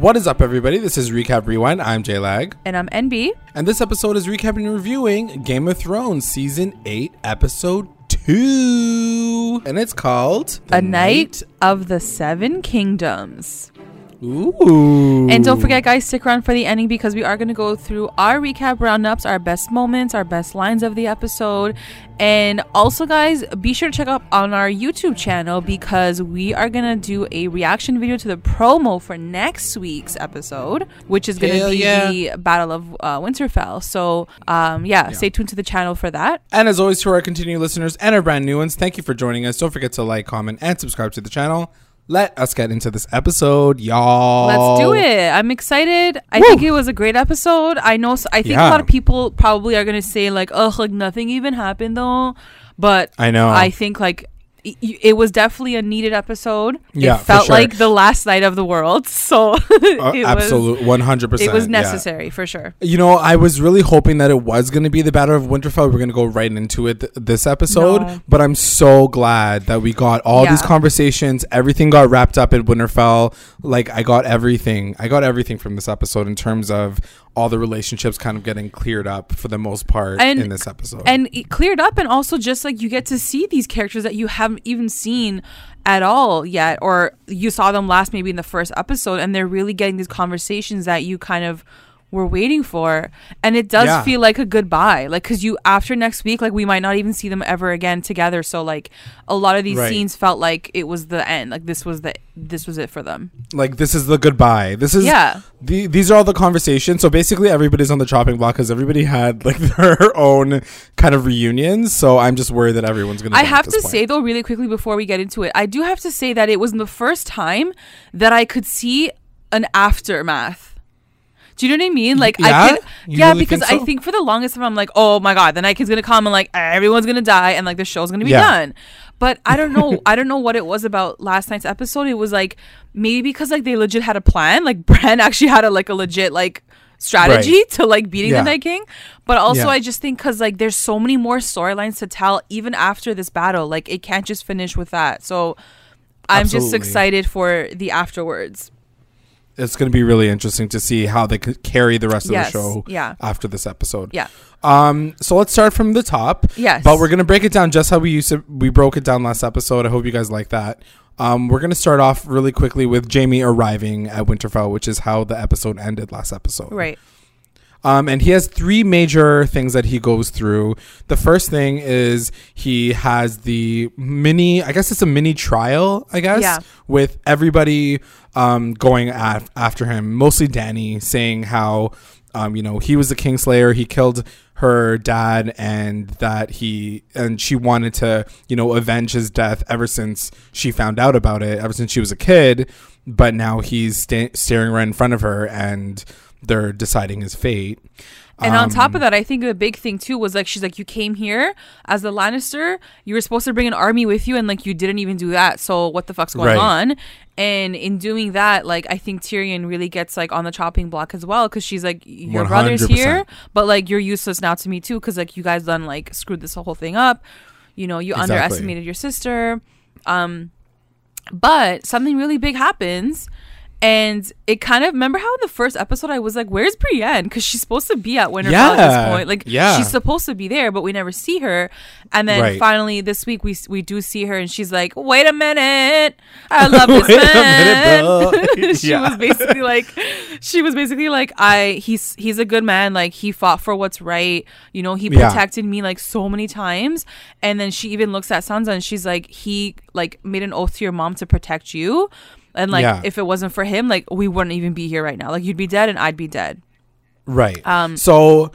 What is up, everybody? This is Recap Rewind. I'm J Lag. And I'm NB. And this episode is recapping and reviewing Game of Thrones Season 8, Episode 2. And it's called The A Knight of the Seven Kingdoms. Ooh. And don't forget, guys, stick around for the ending because we are going to go through our recap roundups, our best moments, our best lines of the episode. And also, guys, be sure to check out on our YouTube channel because we are going to do a reaction video to the promo for next week's episode, which is going to be yeah. the Battle of uh, Winterfell. So, um, yeah, yeah, stay tuned to the channel for that. And as always, to our continuing listeners and our brand new ones, thank you for joining us. Don't forget to like, comment, and subscribe to the channel let us get into this episode, y'all. Let's do it. I'm excited. I Woo. think it was a great episode. I know. I think yeah. a lot of people probably are gonna say like, "Oh, like nothing even happened though." But I know. I think like it was definitely a needed episode. Yeah, it felt sure. like the last night of the world. So uh, absolutely, one hundred percent. It was necessary yeah. for sure. You know, I was really hoping that it was going to be the Battle of Winterfell. We're going to go right into it th- this episode, no. but I'm so glad that we got all yeah. these conversations. Everything got wrapped up in Winterfell. Like I got everything. I got everything from this episode in terms of all the relationships kind of getting cleared up for the most part and, in this episode. And cleared up and also just like you get to see these characters that you haven't even seen at all yet or you saw them last maybe in the first episode and they're really getting these conversations that you kind of we're waiting for and it does yeah. feel like a goodbye. Like because you after next week like we might not even see them ever again together. So like a lot of these right. scenes felt like it was the end. Like this was the this was it for them. Like this is the goodbye. This is yeah. the, these are all the conversations. So basically everybody's on the chopping block because everybody had like their own kind of reunions so i'm just worried that everyone's gonna i have to point. say though really quickly before we get into it i do have to say that it was the first time that i could see an aftermath do you know what I mean? Like yeah? I can, yeah, really because so? I think for the longest time I'm like, oh my god, the Night King's gonna come and like everyone's gonna die and like the show's gonna be yeah. done. But I don't know, I don't know what it was about last night's episode. It was like maybe because like they legit had a plan. Like Bran actually had a like a legit like strategy right. to like beating yeah. the Night King. But also, yeah. I just think because like there's so many more storylines to tell even after this battle. Like it can't just finish with that. So I'm Absolutely. just excited for the afterwards it's going to be really interesting to see how they could carry the rest of yes, the show yeah. after this episode. Yeah. Um. So let's start from the top. Yes. But we're going to break it down just how we used to. We broke it down last episode. I hope you guys like that. Um, we're going to start off really quickly with Jaime arriving at Winterfell, which is how the episode ended last episode. Right. Um, and he has three major things that he goes through. The first thing is he has the mini, I guess it's a mini trial, I guess, yeah. with everybody um, going af- after him, mostly Dany, saying how, um, you know, he was the Kingslayer, he killed her dad, and that he, and she wanted to, you know, avenge his death ever since she found out about it, ever since she was a kid. But now he's sta- staring right in front of her and they're deciding his fate. And um, on top of um, that, I think the big thing too was like she's like, you came here as the Lannister, you were supposed to bring an army with you, and like you didn't even do that. So what the fuck's going right. on? And in doing that, like I think Tyrion really gets like on the chopping block as well because she's like, your 100%. brother's here, but like you're useless now to me too because like you guys done like screwed this whole thing up. You know, you exactly. underestimated your sister. Um, but something really big happens and it kind of remember how in the first episode I was like, "Where's Brienne?" Because she's supposed to be at Winterfell yeah. at this point. Like, yeah. she's supposed to be there, but we never see her. And then right. finally this week we we do see her, and she's like, "Wait a minute, I love this man." she yeah. was basically like, she was basically like, "I he's he's a good man. Like he fought for what's right. You know, he protected me like so many times." And then she even looks at Sansa and she's like, "He like made an oath to your mom to protect you." And like yeah. if it wasn't for him, like we wouldn't even be here right now. Like you'd be dead and I'd be dead. Right. Um so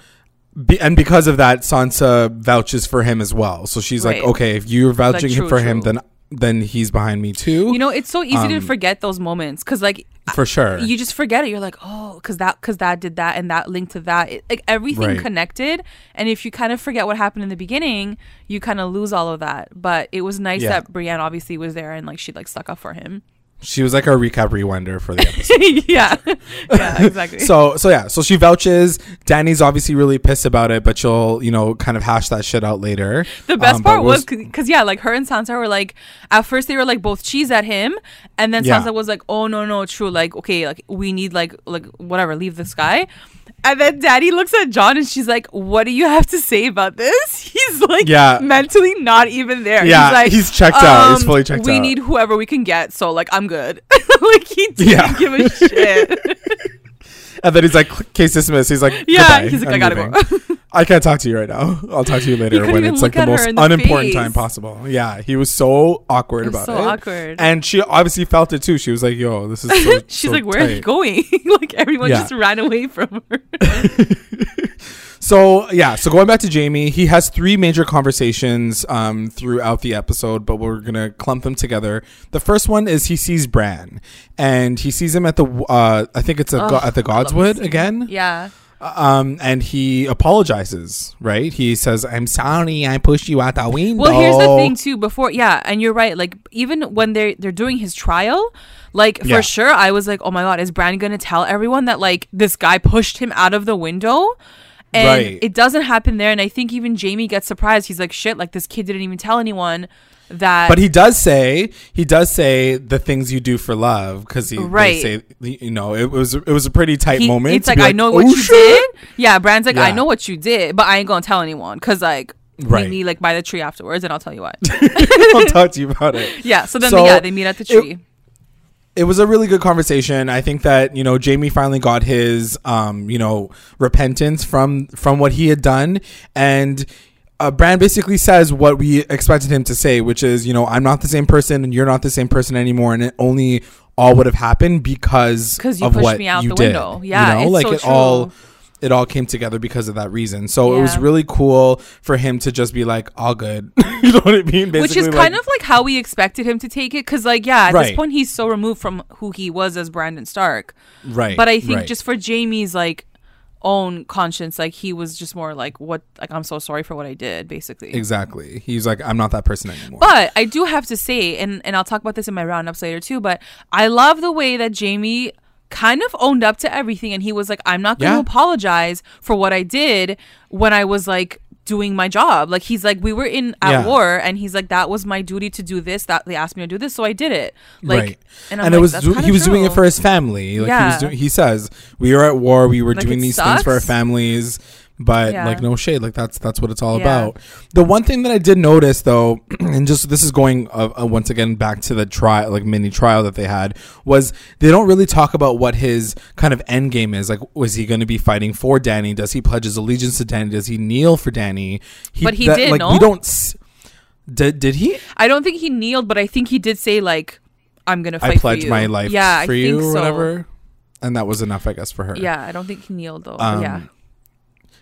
be, and because of that, Sansa vouches for him as well. So she's right. like, okay, if you're vouching like, true, for true. him, then then he's behind me too. You know, it's so easy um, to forget those moments because, like, for sure, you just forget it. You're like, oh, because that, because that did that, and that linked to that. It, like everything right. connected. And if you kind of forget what happened in the beginning, you kind of lose all of that. But it was nice yeah. that Brienne obviously was there and like she like stuck up for him She was like our recap rewinder for the episode. yeah, yeah, exactly. so so yeah, so she vouches. Dany's obviously really pissed about it, but she'll you know kind of hash that shit out later. The best Um, part was because yeah, like her and Sansa were like at first they were like both cheese at him, and then Yeah. Sansa was like, "Oh no, no, true. Like okay, like we need like like whatever, leave this guy." And then Dany looks at Jon and she's like, "What do you have to say about this?" He's like, Yeah. mentally not even there. Yeah, he's, like, he's checked out. He's "Um, fully checked we out." We need whoever we can get, so like I'm good. like he didn't Yeah. give a shit. and then he's like, case dismissed. He's like, Yeah, "Goodbye, he's like, I'm "I gotta leaving." go." I can't talk to you right now. I'll talk to you later when it's like the most the unimportant time possible. Yeah, he was so awkward It was about so it. awkward. And she obviously felt it too. She was like, "Yo, this is." So, She's so like, "Where are you going?" like everyone Yeah. just ran away from her. So yeah, so going back to Jaime, he has three major conversations um, throughout the episode, but we're gonna clump them together. The first one is he sees Bran, and he sees him at the uh, I think it's a, Ugh, at the I love this Godswood again. Yeah. Um, and he apologizes, right? He says, "I'm sorry, I pushed you out the window." Well, here's the thing too. Before, yeah, and you're right. Like even when they're they're doing his trial, like for Yeah. sure, I was like, oh my god, is Bran gonna tell everyone that like this guy pushed him out of the window? And Right. it doesn't happen there. And I think even Jaime gets surprised. He's like, shit, like this kid didn't even tell anyone that. But he does say he does say the things you do for love because he Right. say you know it was it was a pretty tight he- moment. It's like, I know "Oh, what you shit." did. Yeah, Bran's like, I know what you did, but I ain't gonna tell anyone because like Right. meet me like by the tree afterwards, and I'll tell you what. I'll talk to you about it. yeah. So then, So, yeah, they meet at the tree. it was a really good conversation. I think that you know Jaime finally got his um, you know repentance from from what he had done, and uh, Bran basically says what we expected him to say, which is you know I'm not the same person and you're not the same person anymore, and it only all would have happened because because you pushed me out the did. window. Yeah, you know? it's like so it all. It all came together because of that reason. So it was really cool for him to just be like, all good. you know what I mean? which is Basically, kind of like how we expected him to take it because like yeah at Right. this point he's so removed from who he was as brandon stark right. but i think right. just for jaime's like own conscience like he was just more like what like i'm so sorry for what i did basically exactly. He's like, I'm not that person anymore. but i do have to say and and i'll talk about this in my roundups later too but i love the way that jaime kind of owned up to everything and he was like i'm not going to Yeah. apologize for what i did when i was like doing my job like he's like we were in at Yeah. war and he's like that was my duty to do this that they asked me to do this so i did it like right. and, And, I'm it was do- he was doing it for his family. Like he Yeah. was doing. He says we were at war. We were Like, doing these things for our families. But Yeah. like no shade, like that's that's what it's all Yeah. about. The one thing that I did notice though, and just this is going uh, uh, once again back to the trial, like mini trial that they had, was they don't really talk about what his kind of end game is. Like, was he going to be fighting for Dany? Does he pledge his allegiance to Dany? Does he kneel for Dany? But he did, Like no? we don't. s- Did did he? i don't think he kneeled but i think he did say like i'm gonna fight I for pledge you. my life yeah for I you or so. whatever. And that was enough, I guess, for her. yeah i don't think he kneeled though Um, yeah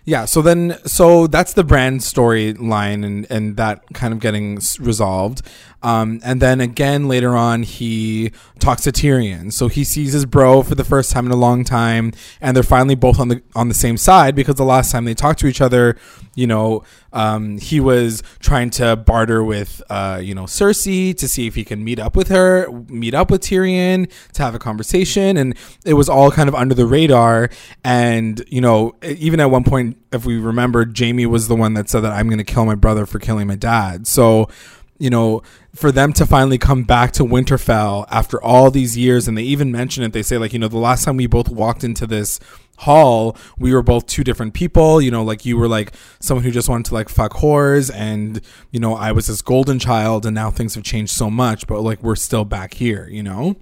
Yeah, so then so that's the Bran storyline and and that kind of getting resolved. Um, and then again later on he talks to Tyrion. So he sees his bro for the first time in a long time and they're finally both on the on the same side because the last time they talked to each other, you know, um, he was trying to barter with uh, you know, Cersei to see if he can meet up with her, meet up with Tyrion to have a conversation and it was all kind of under the radar and you know, even at one point if we remember Jaime was the one that said that I'm going to kill my brother for killing my dad. So, you know, for them to finally come back to Winterfell after all these years, and they even mention it, they say, like, you know, the last time we both walked into this hall, we were both two different people. You know, like you were like someone who just wanted to like fuck whores, and, you know, I was this golden child, and now things have changed so much, but like we're still back here, you know?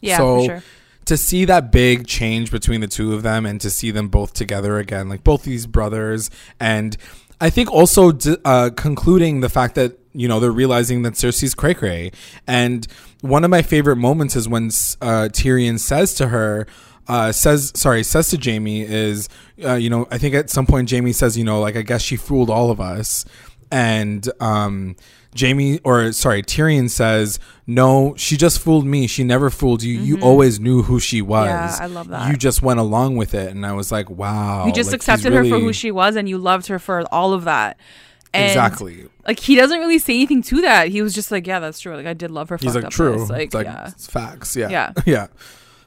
yeah so for sure to see that big change between the two of them and to see them both together again, like both these brothers, and I think also uh, concluding the fact that you know they're realizing that Cersei's cray cray, and one of my favorite moments is when uh, Tyrion says to her. Uh, says sorry says to Jaime is uh, you know I think at some point Jaime says you know like I guess she fooled all of us and um Jaime or sorry Tyrion says no she just fooled me she never fooled you you always knew who she was Mm-hmm. Yeah, I love that. you just went along with it and I was like wow you just like, accepted her for who she was and you loved her for all of that And, exactly. Like he doesn't really say anything to that. He was just like, "Yeah, that's true. Like I did love her." He's like, true. Like, it's like yeah. it's facts. Yeah. Yeah. Yeah.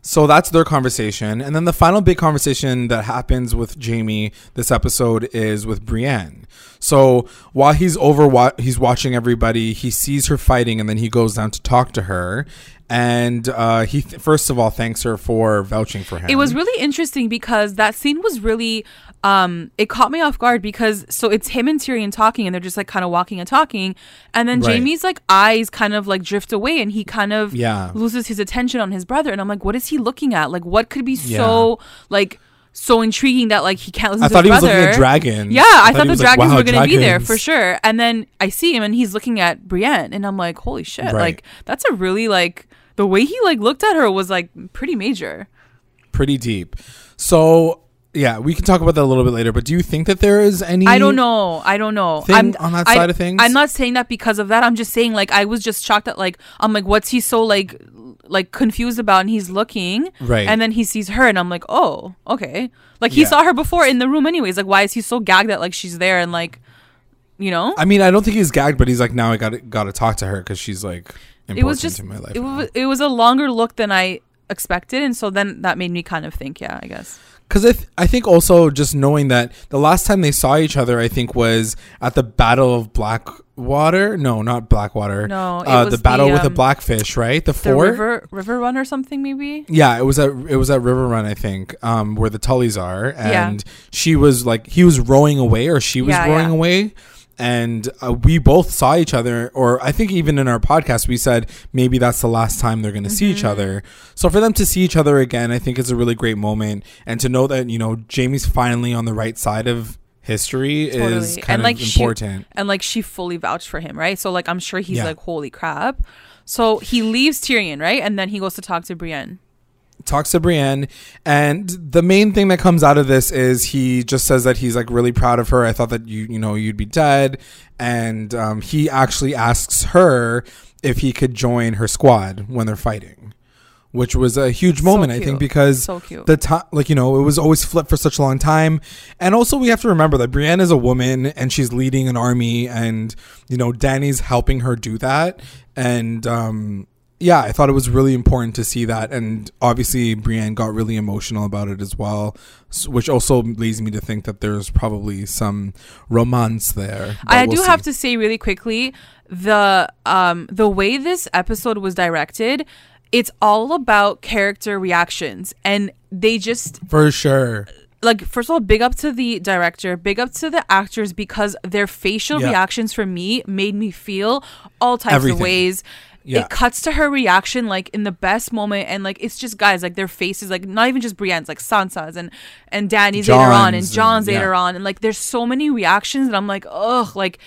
So that's their conversation. And then the final big conversation that happens with Jaime this episode is with Brienne. So while he's over, wa- he's watching everybody, he sees her fighting and then he goes down to talk to her. And uh, he, th- first of all, thanks her for vouching for him. It was really interesting because that scene was really um it caught me off guard because so it's him and Tyrion talking and they're just like kind of walking and talking and then Right. Jaime's like eyes kind of like drift away and he kind of Yeah. loses his attention on his brother and I'm like what is he looking at like what could be so like so intriguing that like he can't listen I to thought his he was looking at dragons. Yeah, I, thought, he the was like, dragons "Wow, were going to be there for sure. And then I see him and he's looking at Brienne and I'm like, holy shit. Right. Like that's a really like the way he like looked at her was like pretty major. Pretty deep. So, yeah, we can talk about that a little bit later. But do you think that there is any. I don't know. I don't know. thing I'm on that I- side of things? I'm not saying that because of that. I'm just saying like I was just shocked that like I'm like what's he so like like confused about and he's looking Right. and then he sees her and I'm like oh okay like he Yeah. saw her before in the room anyways like why is he so gagged that like she's there and like you know I mean, I don't think he's gagged, but he's like, now I got got to talk to her because she's like important it was just my life. it now. was it was a longer look than I expected and so then that made me kind of think yeah I guess Because I, th- I think also just knowing that the last time they saw each other, I think was at the Battle of Blackwater. No, not Blackwater. No, it uh, was the battle the, with the um, Blackfish, right? The, the fort. river Riverrun or something maybe Yeah, it was at it was at Riverrun, I think, um, where the Tullys are, Yeah. and she was like he was rowing away, or she was Yeah, rowing yeah. away, and uh, we both saw each other, or I think even in our podcast we said maybe that's the last time they're going to see each Mm-hmm. other. So for them to see each other again, I think is a really great moment, and to know that you know Jaime's finally on the right side of history is kind And, of like, she- important. and like she fully vouched for him, right? So like I'm sure he's Yeah. like, holy crap. So he leaves Tyrion, right? And then he goes to talk to Brienne. Talks to Brienne, and the main thing that comes out of this is he just says that he's like really proud of her. I thought that you you know you'd be dead, and um, he actually asks her if he could join her squad when they're fighting, which was a huge So moment I think because So cute. the time like you know it was always flipped for such a long time and also we have to remember that brienne is a woman and she's leading an army and you know dany's helping her do that and um yeah i thought it was really important to see that and obviously brienne got really emotional about it as well which also leads me to think that there's probably some romance there I we'll do see. have to say really quickly the um the way this episode was directed, it's all about character reactions and they just for sure like first of all big up to the director big up to the actors because their facial Yeah. reactions for me made me feel all types Everything. of ways Yeah. it cuts to her reaction like in the best moment and like it's just guys like their faces like not even just brienne's like sansa's and and dany's later on and Jon's and- yeah. later on and like there's so many reactions and i'm like ugh like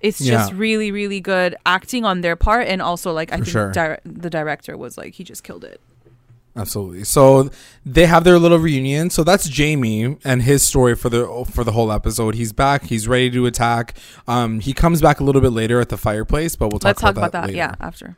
it's just Yeah. really really good acting on their part and also like i For think sure. dire- the director was like he just killed it Absolutely. So they have their little reunion. So that's Jaime and his story for the for the whole episode. He's back. He's ready to attack. Um, he comes back a little bit later at the fireplace, but we'll talk about that. let's talk about, about that, yeah after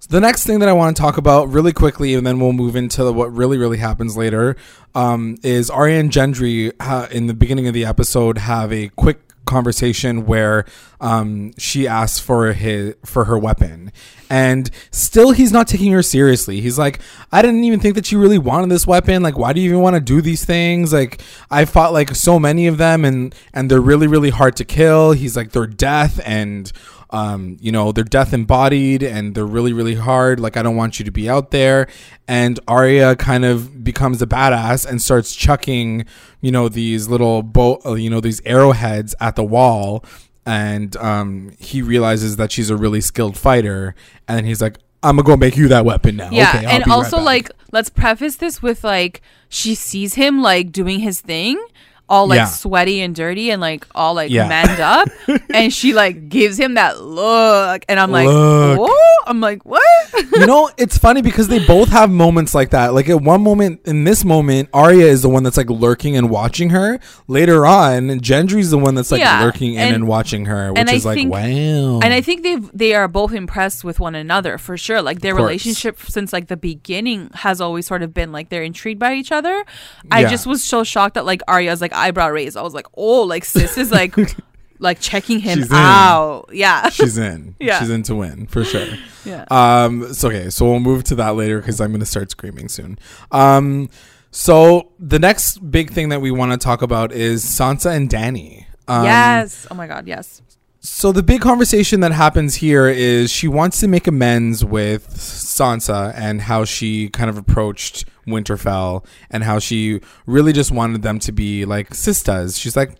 So the next thing that I want to talk about really quickly, and then we'll move into what really, really happens later, um, is Arya and Gendry ha- in the beginning of the episode have a quick conversation where um, she asks for his for her weapon, and still he's not taking her seriously. He's like, I didn't even think that you really wanted this weapon. Like, why do you even want to do these things? Like, I fought like so many of them, and and they're really, really hard to kill. He's like, they're death and um, you know, they're death embodied and they're really, really hard. Like, I don't want you to be out there. And Arya kind of becomes a badass and starts chucking, you know, these little bow, uh, you know, these arrowheads at the wall. And um, he realizes that she's a really skilled fighter. And then he's like, I'm gonna go make you that weapon now. Yeah, Okay, and be right also like let's preface this with like she sees him like doing his thing, all like Yeah. sweaty and dirty and like all like Yeah. manned up, and she like gives him that look, and I'm like, Look. I'm like, what? you know, it's funny because they both have moments like that. Like at one moment, in this moment, Arya is the one that's like lurking and watching her. Later on, Gendry's the one that's like Yeah, lurking in and- and watching her, which and I is like, think- wow. And I think they they are both impressed with one another for sure. Like their relationship since like the beginning has always sort of been like they're intrigued by each other. I Yeah. just was so shocked that like Arya's like eyebrow raised. I was like, oh, like sis is like like checking him She's in. out. Yeah. She's in. Yeah. She's in to win for sure. yeah. Um. So okay. So we'll move to that later because I'm gonna start screaming soon. Um. So the next big thing that we want to talk about is Sansa and Dany. Um, yes. Oh my god, yes. So the big conversation that happens here is she wants to make amends with Sansa and how she kind of approached Winterfell and how she really just wanted them to be like sisters. She's like,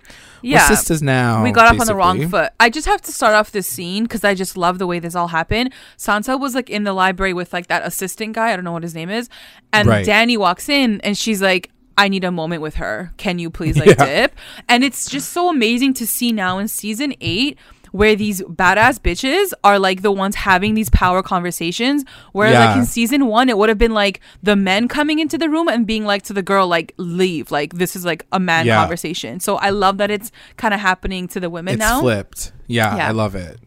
Yeah. we're sisters now. we got off on the wrong foot. I just have to start off this scene because I just love the way this all happened. Sansa was like in the library with like that assistant guy. I don't know what his name is. And Right. Dany walks in and she's like, I need a moment with her. Can you please like Yeah. dip? And it's just so amazing to see now in season eight where these badass bitches are like the ones having these power conversations. Where like in season one, it would have been like the men coming into the room and being like to the girl, like, leave. Like this is like a man Yeah. conversation. So I love that it's kind of happening to the women It's now. flipped. Yeah, Yeah. I love it.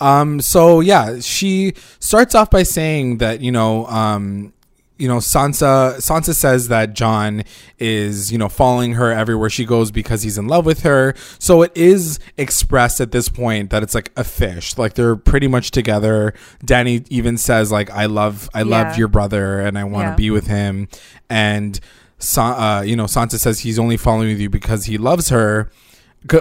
Um, so yeah, she starts off by saying that you know, um, you know, Sansa. Sansa says that Jon is you know following her everywhere she goes because he's in love with her. So it is expressed at this point that it's like a fish. Like they're pretty much together. Dany even says like, "I love, I love Yeah. your brother, and I want to Yeah. be with him." And Sa- uh, you know, Sansa says he's only following with you because he loves her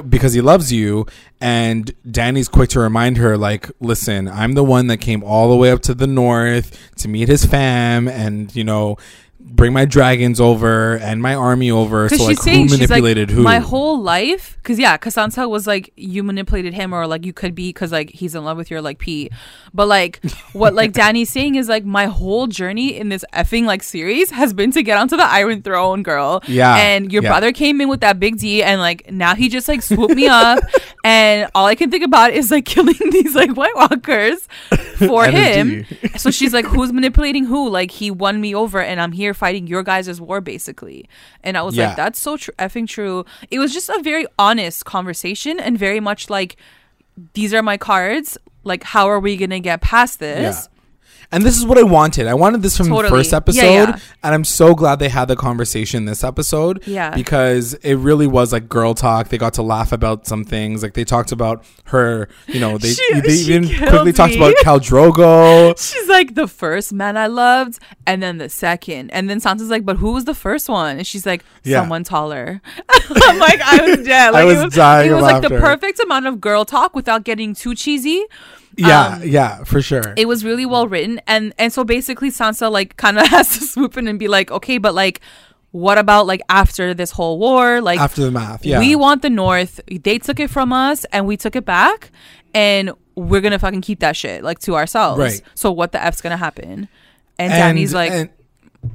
because he loves you and dany's quick to remind her like listen i'm the one that came all the way up to the north to meet his fam and you know bring my dragons over and my army over so like saying who she's like manipulated who my whole life. Because yeah, because Sansa was like you manipulated him, or like you could be because like he's in love with your like P. But like what like Dany's saying is like my whole journey in this effing like series has been to get onto the Iron Throne, girl. Yeah, And your yeah. brother came in with that big D, and like now he just like swooped me up, and all I can think about is like killing these like White Walkers for him. So she's like, who's manipulating who? Like he won me over, and I'm here fighting your guys' war, basically. And I was Yeah. like, that's so tr- effing true. It was just a very honest conversation, and very much like, these are my cards. Like, how are we gonna get past this? And this is what i wanted i wanted this from the first episode yeah. and i'm so glad they had the conversation this episode Yeah. because it really was like girl talk they got to laugh about some things like they talked about her you know they, She- they she even quickly talked about Khal Drogo She's like the first man I loved, and then the second, and then Sansa's like, but who was the first one? And she's like, Yeah. someone taller. I'm like, I was dead. Like, I was it was, dying It was like the perfect amount of girl talk without getting too cheesy. Yeah Um, yeah for sure. it was really well written. And and so basically sansa like kind of has to swoop in and be like okay but like what about like after this whole war? Like after the math yeah. we want the north. They took it from us and we took it back. And we're gonna fucking keep that shit like to ourselves. Right. so what the f's gonna happen? And, dany's like, and,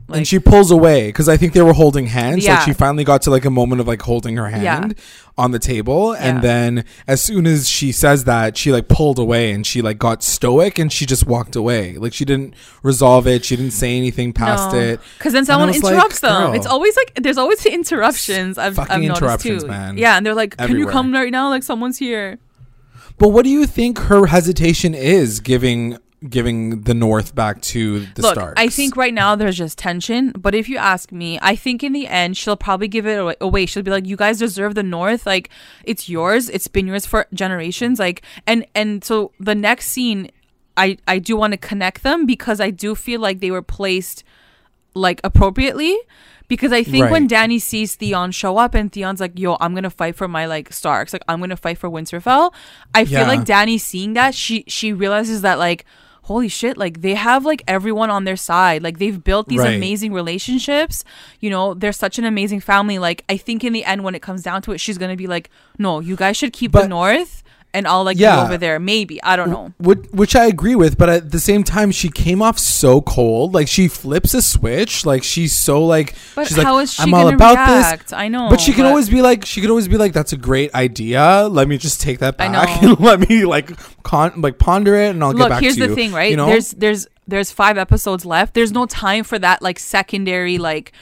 like and she pulls away because I think they were holding hands. Yeah. Like she finally got to like a moment of like holding her hand on the table, and Yeah. then as soon as she says that, she like pulled away and she like got stoic and she just walked away. Like she didn't resolve it. She didn't say anything past it. Because then someone was like, interrupts them. It's always like there's always interruptions. I've, Fucking I've noticed interruptions, too. man. Yeah, and they're like, "Can Everywhere. you come right now? Like someone's here." But what do you think her hesitation is giving giving the North back to the Look, Starks? I think right now there's just tension. But if you ask me, I think in the end she'll probably give it away. She'll be like, "You guys deserve the North. Like it's yours. It's been yours for generations. Like and and so the next scene, I I do want to connect them because I do feel like they were placed like appropriately. Because I think when Dany sees Theon show up and Theon's like, "Yo, I'm gonna fight for my like Starks. Like I'm gonna fight for Winterfell." I feel like Dany seeing that she she realizes that like holy shit like they have like everyone on their side. Like they've built these Right. amazing relationships. You know they're such an amazing family. Like i think in the end when it comes down to it she's gonna be like no you guys should keep the north and i'll like Yeah. over there maybe i don't know Which, which I agree with, but at the same time, she came off so cold. Like she flips a switch. Like she's so like but she's how like, is she I'm all about react this. i know But she can always be like, she could always be like, "That's a great idea. Let me just take that back and let me like con like ponder it, and I'll get back to you. look here's the thing right You know, there's there's there's five episodes left there's no time for that like secondary like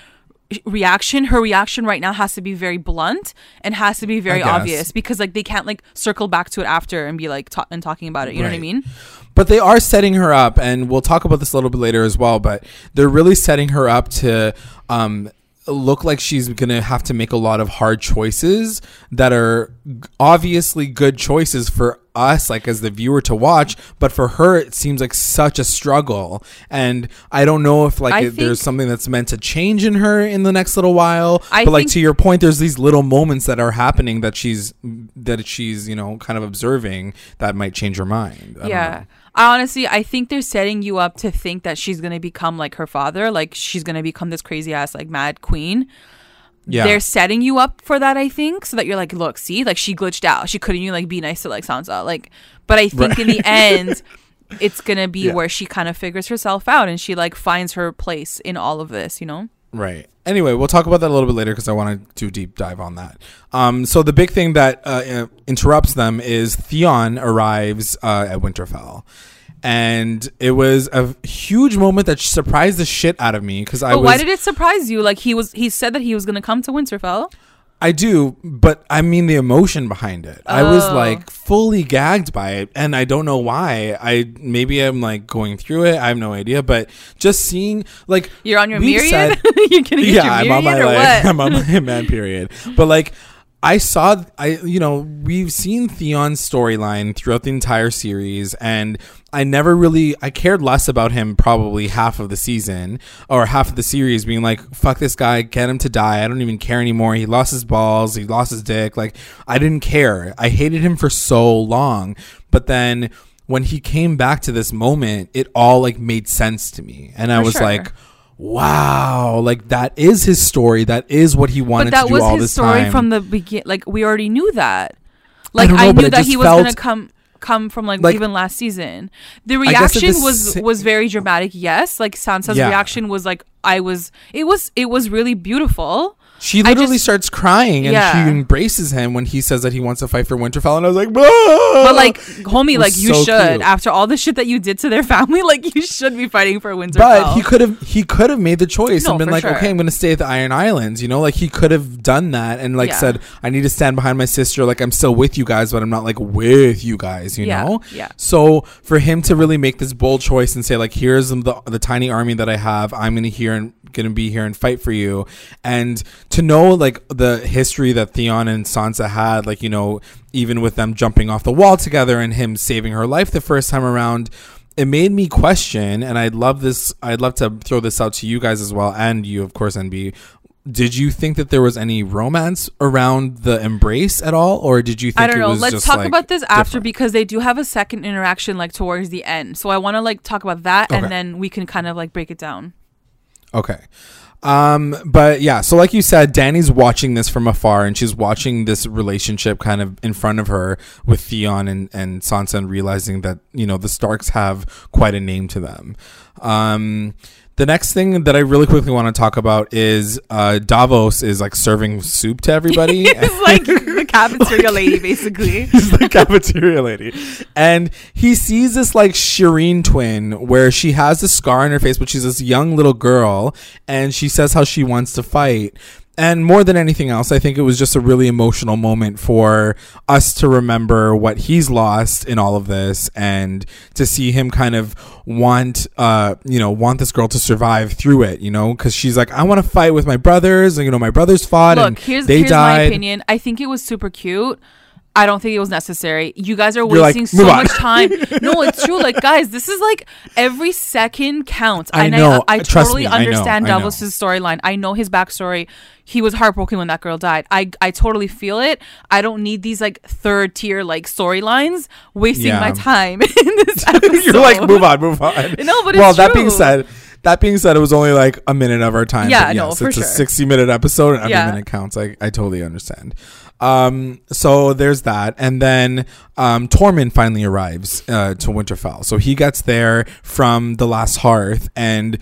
reaction her reaction right now has to be very blunt and has to be very obvious because like they can't like circle back to it after and be like ta- and talking about it you know what i mean but they are setting her up, and we'll talk about this a little bit later as well. But they're really setting her up to um look like she's gonna have to make a lot of hard choices that are obviously good choices for us like as the viewer to watch but for her it seems like such a struggle. And i don't know if like it- there's something that's meant to change in her in the next little while I but like to your point there's these little moments that are happening that she's that she's you know kind of observing that might change her mind. I yeah. I honestly, I think they're setting you up to think that she's gonna become like her father, like she's gonna become this crazy ass like mad queen. yeah They're setting you up for that, I think, so that you're like, look, see, like she glitched out. She couldn't even like be nice to like Sansa, like. But I think in the end, it's gonna be Yeah. where she kind of figures herself out and she like finds her place in all of this, you know. Right. Anyway, we'll talk about that a little bit later because I want to do deep dive on that. Um, so the big thing that uh, interrupts them is Theon arrives uh, at Winterfell, and it was a huge moment that surprised the shit out of me because I But was why did it surprise you? Like he was, he said that he was gonna come to Winterfell. I do, but I mean the emotion behind it. I was Oh. like fully gagged by it, and I don't know why. I maybe I'm like going through it. I have no idea, but just seeing like You're on your myriad. said- you're gonna yeah, I'm on my like. I'm on my man period. But like I saw I you know, we've seen Theon's storyline throughout the entire series and I never really I cared less about him probably half of the season or half of the series being like fuck this guy, get him to die. I don't even care anymore. He lost his balls, he lost his dick. Like I didn't care. I hated him for so long. But then when he came back to this moment, it all like made sense to me. And I was sure. like wow like that is his story that is what he wanted but that to do was all his this story time from the begin. Like we already knew that. Like I, know, but knew that he was felt- gonna come come from like, Like- even last season. The reaction was sa- was very dramatic. Yes, like Sansa's Yeah. reaction was like I was. It was it was really beautiful. She literally just- starts crying and Yeah. she embraces him when he says that he wants to fight for winterfell and i was like But but like, homie, like you so should. cute. After all the shit that you did to their family, like you should be fighting for Winterfell. but he could have he could have made the choice No, and been like sure. okay i'm gonna stay at the iron islands you know like he could have done that and like Yeah. said i need to stand behind my sister like i'm still with you guys but i'm not like with you guys you Yeah, know yeah. so for him to really make this bold choice and say like here's the, the tiny army that i have i'm gonna here and gonna be here and fight for you and to know like the history that theon and sansa had like you know even with them jumping off the wall together and him saving her life the first time around it made me question and i'd love this i'd love to throw this out to you guys as well and you of course nb did you think that there was any romance around the embrace at all or did you think I don't it know. was Let's just, talk like, about this after different? because they do have a second interaction like towards the end. So I want to like talk about that Okay. and then we can kind of like break it down. Okay. Um, but yeah, so like you said, Dany's watching this from afar and she's watching this relationship kind of in front of her with Theon and, and Sansa and realizing that, you know, the Starks have quite a name to them. Um, the next thing that I really quickly want to talk about is uh, Davos is like serving soup to everybody. it's like the cafeteria lady, basically. He's the cafeteria lady. And he sees this like Shireen twin where she has a scar on her face, but she's this young little girl and she says how she wants to fight. And more than anything else, I think it was just a really emotional moment for us to remember what he's lost in all of this and to see him kind of want, uh, you know, want this girl to survive through it, you know, because she's like, I want to fight with my brothers. And, you know, my brothers fought and Look, here's they here's died. my opinion. I think it was super cute. I don't think it was necessary. You guys are like, wasting "Move so on." much time. no, it's true. Like, guys, this is like every second counts. I and know. I, I Trust totally me, understand. Davos's storyline. I know his backstory. He was heartbroken when that girl died. I, I totally feel it. I don't need these like third tier like storylines wasting Yeah. my time in this episode. You're like, move on, move on. No, but well, that being said, that being said, it was only like a minute of our time. Yeah, but no, yes, for it's sure. a 60 minute episode, and every Yeah. minute counts. I, I totally understand. Um, so there's that, and then um, Tormund finally arrives uh, to Winterfell. So he gets there from the Last Hearth, and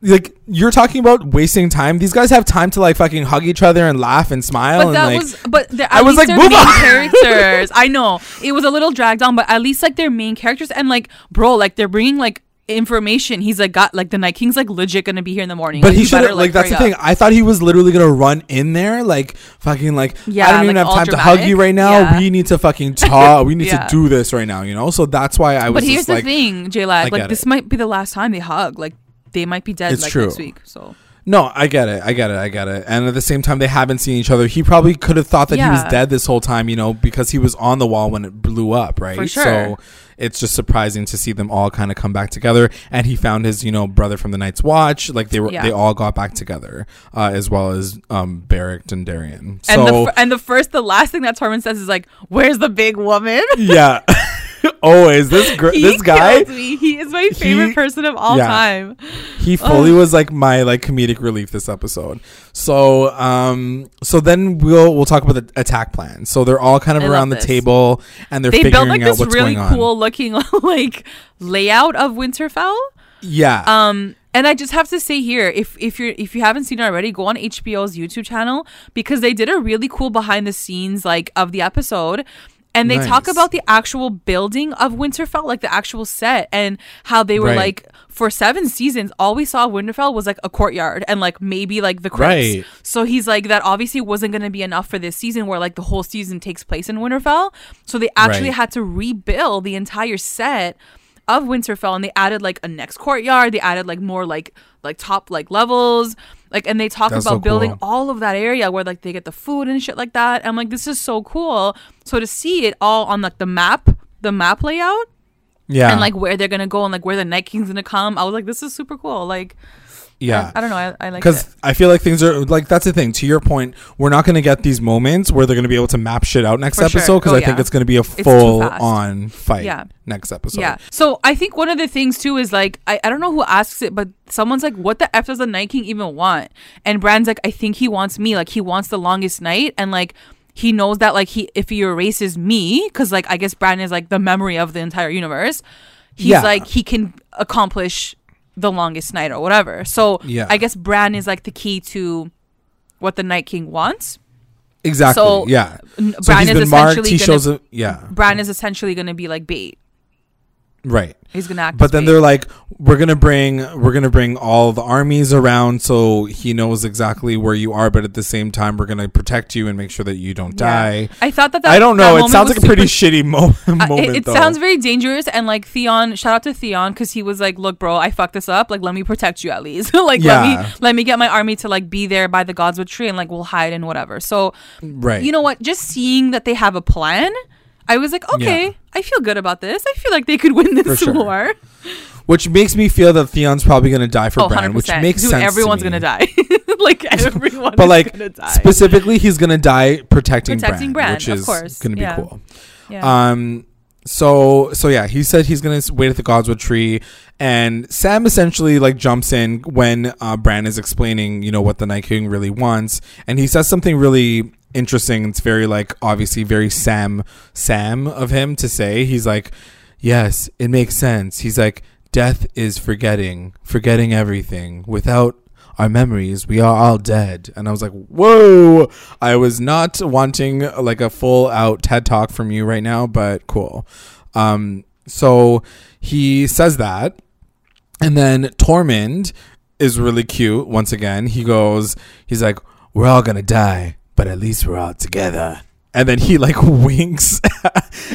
like you're talking about wasting time. These guys have time to like fucking hug each other and laugh and smile. But and that like, was, but the, I was like, "Move on." characters. I know it was a little dragged on, but at least like their main characters and like, bro, like they're bringing like information. He's like got like the Night King's like legit gonna be here in the morning. But Like, he should have like that's the hurry thing. I thought he was literally gonna run in there like fucking like Yeah, I don't even like, have time to hug you right now. Yeah. We need to fucking talk. we need Yeah. to do this right now. You know. So that's why I was. But here's just the like, thing, J get Like it. this might be the last time they hug. Like they might be dead It's like true. next week. So No, I get it. I get it. I get it. And at the same time, they haven't seen each other. He probably could have thought that he was Yeah. dead this whole time, you know, because he was on the wall when it blew up, right? For sure. So it's just surprising to see them all kind of come back together. And he found his, you know, brother from the Night's Watch. Like they were, Yeah. they all got back together, uh, as well as um, Beric Dondarrion. And So the fir- and the first, the last thing that Tormund says is like, "Where's the big woman?" yeah, always this gr- this guy. He is my favorite He- person of all yeah. time. he fully was like my like comedic relief this episode so um so then we'll we'll talk about the attack plan so they're all kind of I around the this. table and they're They figuring built like out this what's really going on cool looking like layout of Winterfell. yeah Um, and I just have to say here, if if you're if you haven't seen it already, go on HBO's YouTube channel because they did a really cool behind the scenes like of the episode. And they talk about the actual building of Winterfell, like the actual set, and how they were Right. like for seven seasons, all we saw of Winterfell was like a courtyard and like maybe like the crypts. Right. So he's like that obviously wasn't going to be enough for this season, where like the whole season takes place in Winterfell. So they actually Right. had to rebuild the entire set of Winterfell and they added like a next courtyard. They added like more like like top like levels. Like and they talk That's about so building cool. all of that area where like they get the food and shit like that. I'm like, this is so cool. So to see it all on like the map, the map layout yeah and like where they're gonna go and like where the Night King's gonna come, I was like, this is super cool. Like yeah I, I don't know, I, I like because I feel like things are like that's the thing. To your point, we're not going to get these moments where they're going to be able to map shit out next For sure. episode because Oh, I think yeah. it's going to be a too full fast. on fight Yeah. next episode. Yeah. So I think one of the things too is like I, I don't know who asks it, but someone's like, "What the f does the Night King even want?" And Bran's like, "I think he wants me. Like he wants the longest night, and like he knows that like he if he erases me, because like I guess Bran is like the memory of the entire universe. He's Yeah. like he can accomplish the longest night or whatever. So Yeah. I guess Bran is like the key to what the Night King wants. exactly. So, yeah. So Bran he's is marked. essentially He gonna, shows. Yeah. Bran is essentially going to be like bait. Right. He's going to act. But then they're like, we're gonna bring we're gonna bring all the armies around so he knows exactly where you are, but at the same time we're gonna protect you and make sure that you don't Yeah. die. I thought that, that I don't that know. It moment sounds was like a pretty super- shitty mo- Uh, moment. it it though. sounds very dangerous and like Theon shout out to Theon because he was like look bro I fucked this up like let me protect you at least like let Yeah. me let me get my army to like be there by the godswood tree and like we'll hide and whatever so right. you know what just seeing that they have a plan I was like okay Yeah. I feel good about this I feel like they could win this sure. war which makes me feel that Theon's probably gonna die for oh Bran, 100% which makes Dude, sense. to everyone's me. gonna die like everyone But like specifically, he's gonna die protecting, Protecting Bran, Bran, which of is course. gonna be Yeah. cool. yeah. Um. So so yeah, he said he's gonna wait at the Godswood tree, and Sam essentially like jumps in when uh, Bran is explaining, you know, what the Night King really wants, and he says something really interesting. It's very like obviously very Sam Sam of him to say. He's like, yes, it makes sense. He's like, death is forgetting, forgetting everything. Without our memories, we are all dead. And I was like, whoa. I was not wanting like a full out TED talk from you right now, but cool. Um, so he says that. And then Tormund is really cute once again. He goes, he's like, we're all to die, but at least we're all together. And then he like winks.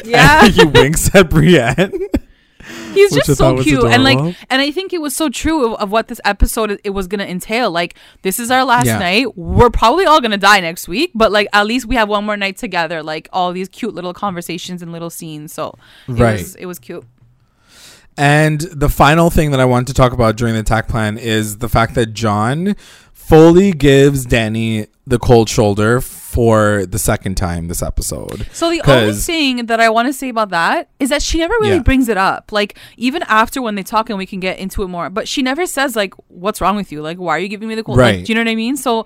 Yeah. he winks at Brienne. He's just so cute, and like, and I think it was so true of, of what this episode it- was gonna entail. Like, this is our last Yeah. night. We're probably all gonna die next week, but like, at least we have one more night together. Like, all these cute little conversations and little scenes. So, it Right. was, it was cute. And the final thing that I wanted to talk about during the attack plan is the fact that Jon fully gives Dany the cold shoulder for the second time this episode. So the only thing that I want to say about that is that she never really Yeah. brings it up. Like even after when they talk and we can get into it more, but she never says like, "What's wrong with you? Like, why are you giving me the cold?" Like, do you know what I mean? So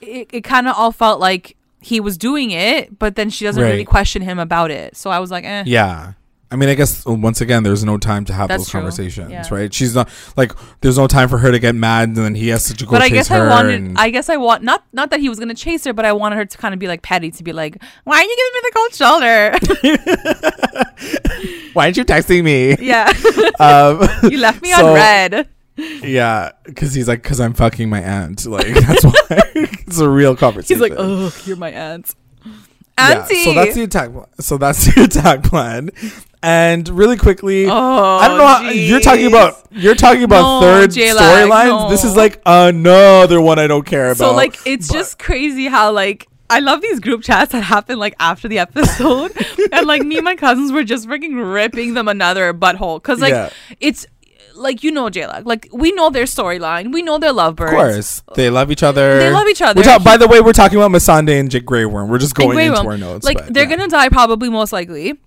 it, it kind of all felt like he was doing it, but then she doesn't really question him about it. So I was like, eh. Yeah. I mean, I guess uh, once again, there's no time to have That's those true. conversations, Yeah. right? She's not like there's no time for her to get mad, and then he has to go But I chase guess her. I wanted. I guess I want not not that he was gonna chase her, but I wanted her to kind of be like petty, to be like, "Why are you giving me the cold shoulder?" Why aren't you texting me? yeah, um, you left me So- on red. yeah, because he's like, because I'm fucking my aunt. Like that's why it's a real conversation. He's like, oh, you're my aunt." Yeah, Auntie. so that's the attack. So that's the attack plan. And really quickly, Oh, I don't know. How, oh, you're talking about you're talking about No, third storylines. This is like another one I don't care about. So like it's But- just crazy how like I love these group chats that happen like after the episode, and like me and my cousins were just freaking ripping them another butthole because like Yeah. it's like you know J-Lag, like we know their storyline, we know their lovebirds. Of course, they love each other. They love each other. Ta- by the way, we're talking about Missandei and Jake Grey Worm. We're just going into our notes. Like but they're yeah. gonna die probably most likely.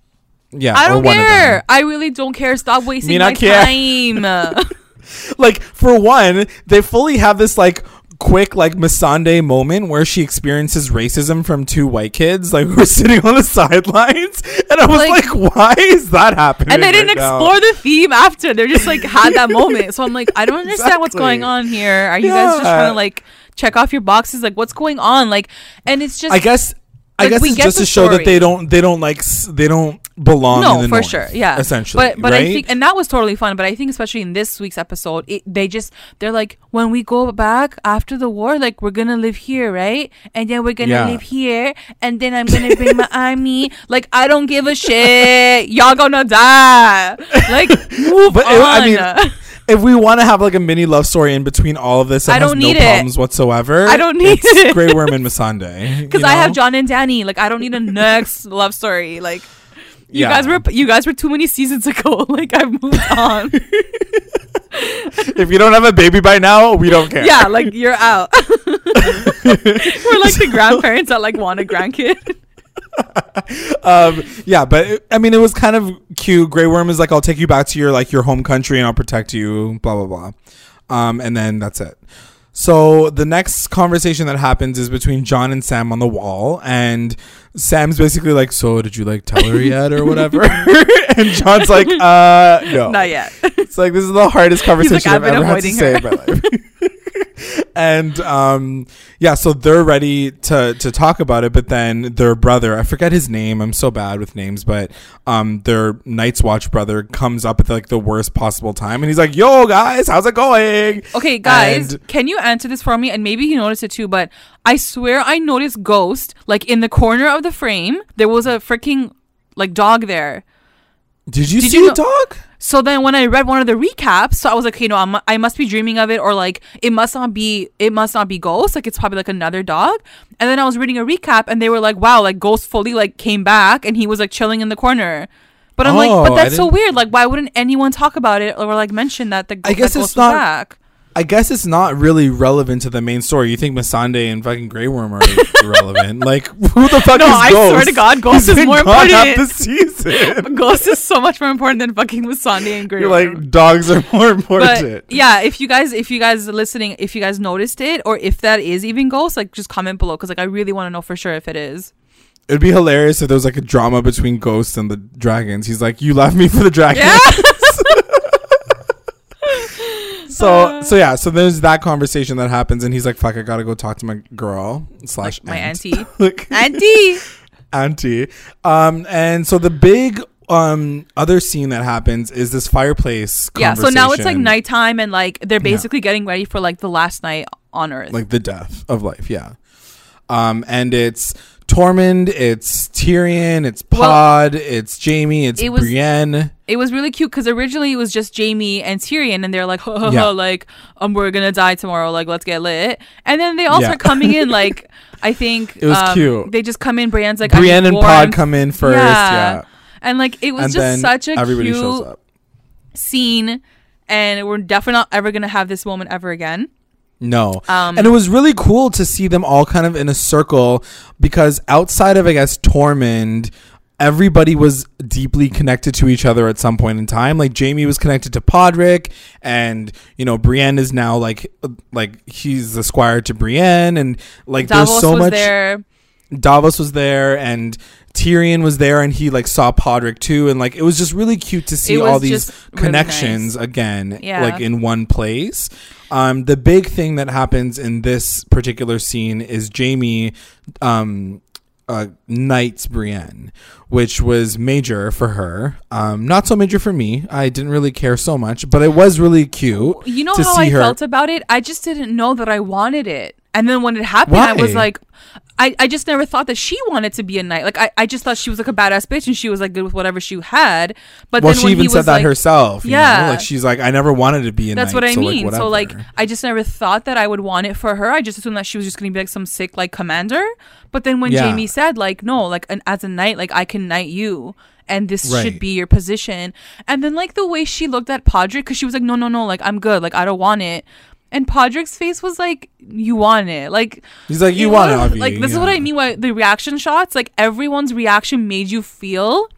Yeah, I don't one of them. care. I really don't care. Stop wasting Me my not care. time. like for one, they fully have this like quick like Missandei moment where she experiences racism from two white kids like who are sitting on the sidelines, and I was Like- like, why is that happening? and they didn't right now? explore the theme after. They're just like had that moment. So I'm like, I don't understand what's Exactly. going on here. Are you guys just Yeah. trying to like check off your boxes? Like, what's going on? Like, and it's just I guess. I Like, guess it's just to show that they don't they don't like s- they don't belong. in no, the for north, sure, yeah. essentially. but but right? I think, and that was totally fun. But I think, especially in this week's episode, it, they just they're like, when we go back after the war, like we're gonna live here, right? And then we're gonna Yeah. live here, and then I'm gonna bring my army. Like I don't give a shit. Y'all gonna die. Like move But on. it- I mean, if we want to have like a mini love story in between all of this, I don't no need it. problems whatsoever. I don't need it's it. Grey Worm and Missandei. because you I have? Jon and Dany. Like I don't need a next love story. Like you Yeah. guys were you guys were too many seasons ago. Like I've moved on. If you don't have a baby by now, we don't care. yeah, like you're out. we're like the grandparents that like want a grandkid. Um, yeah, but it- I mean, it was kind of cute. Grey Worm is like, "I'll take you back to your like your home country and I'll protect you." Blah blah blah, um, and then that's it. So the next conversation that happens is between Jon and Sam on the wall, and Sam's basically like, "So did you like tell her yet or whatever?" and Jon's like, "Uh, no." Not yet. It's like this is the hardest conversation "I've I've ever had to avoiding say in my life. and um, yeah, so they're ready to to talk about it, but then their brother, I forget his name. I'm so bad with names, but um, their Night's Watch brother comes up at like the worst possible time, and he's like, "Yo, guys, how's it going?" Okay, guys, And- can you answer this for me? And maybe you noticed it too, but I swear I noticed Ghost like in the corner of the frame. There was a freaking like dog there. Did you Did see you the dog? So then when I read one of the recaps, so I was like, okay, no, I'm, I must be dreaming of it, or like it must not be, it must not be Ghost. Like it's probably like another dog. And then I was reading a recap, and they were like, wow, like Ghost fully like came back, and he was like chilling in the corner. But I'm Oh, like, but oh, that's so weird. Like, why wouldn't anyone talk about it or like mention that the I guess that it's not- back? I guess it's not really relevant to the main story. You think Missandei and fucking Grey Worm are irrelevant? Like, who the fuck No, is I Ghost? swear to God, Ghost He's is more half important. the season. Ghost is so much more important than fucking Missandei and Grey You're Worm. like dogs are more important. but yeah, if you guys, if you guys are listening, if you guys noticed it, or if that is even Ghost, like just comment below because like I really want to know for sure if it is. It'd be hilarious if there was like a drama between Ghost and the dragons. He's like, "You left me for the dragons." Yeah. so so yeah, so there's that conversation that happens, and he's like, "Fuck, I gotta go talk to my girl slash my aunt." auntie. like Auntie. auntie. Um, and so the big um other scene that happens is this fireplace. Yeah. So now it's like nighttime and like they're basically getting ready for like the last night on Earth. like the death of life. Yeah. Um, and it's Tormund, it's Tyrion, it's Well, Pod, it's Jaime, it's it was- Brienne. it was really cute because originally it was just Jaime and Tyrion, and they're like, ha, Yeah. like, um, we're gonna die tomorrow, like, let's get lit. And then they all Yeah. start coming in, like, I think It was um, cute. They just come in. Brienne's like, Brienne and Pod come in first. Yeah. And like, it was and just such a everybody cute shows up. scene, and we're definitely not ever gonna have this moment ever again. No. Um, and it was really cool to see them all kind of in a circle because outside of, I guess, Tormund, everybody was deeply connected to each other at some point in time. Like Jaime was connected to Podrick, and you know Brienne is now like like he's the squire to Brienne, and like Davos there's so was much. there. Davos was there, and Tyrion was there, and he like saw Podrick too, and like it was just really cute to see all these just really connections nice. again, Yeah. like in one place. Um, the big thing that happens in this particular scene is Jaime um, uh, knights Brienne, which was major for her. Um, not so major for me. I didn't really care so much, but it was really cute. You know how I her. felt about it? I just didn't know that I wanted it. And then when it happened, I was like, I, I just never thought that she wanted to be a knight. Like I, I just thought she was like a badass bitch and she was like good with whatever she had. But well, then she when even he said was that like, herself. you know? Yeah. like she's like, I never wanted to be a knight. That's knight, what I so, mean. so like. I just never thought that I would want it for her. I just assumed that she was just gonna be like some sick like commander. But then when Yeah. Jaime said like no, like an, as a knight, like I can knight you. And this Right. should be your position. And then like the way she looked at Podrick, because she was like, no, no, no, like I'm good, like I don't want it. And Podrick's face was like, you want it, like he's like, you want it, Like this is what. I mean. Why the reaction shots, like everyone's reaction made you feel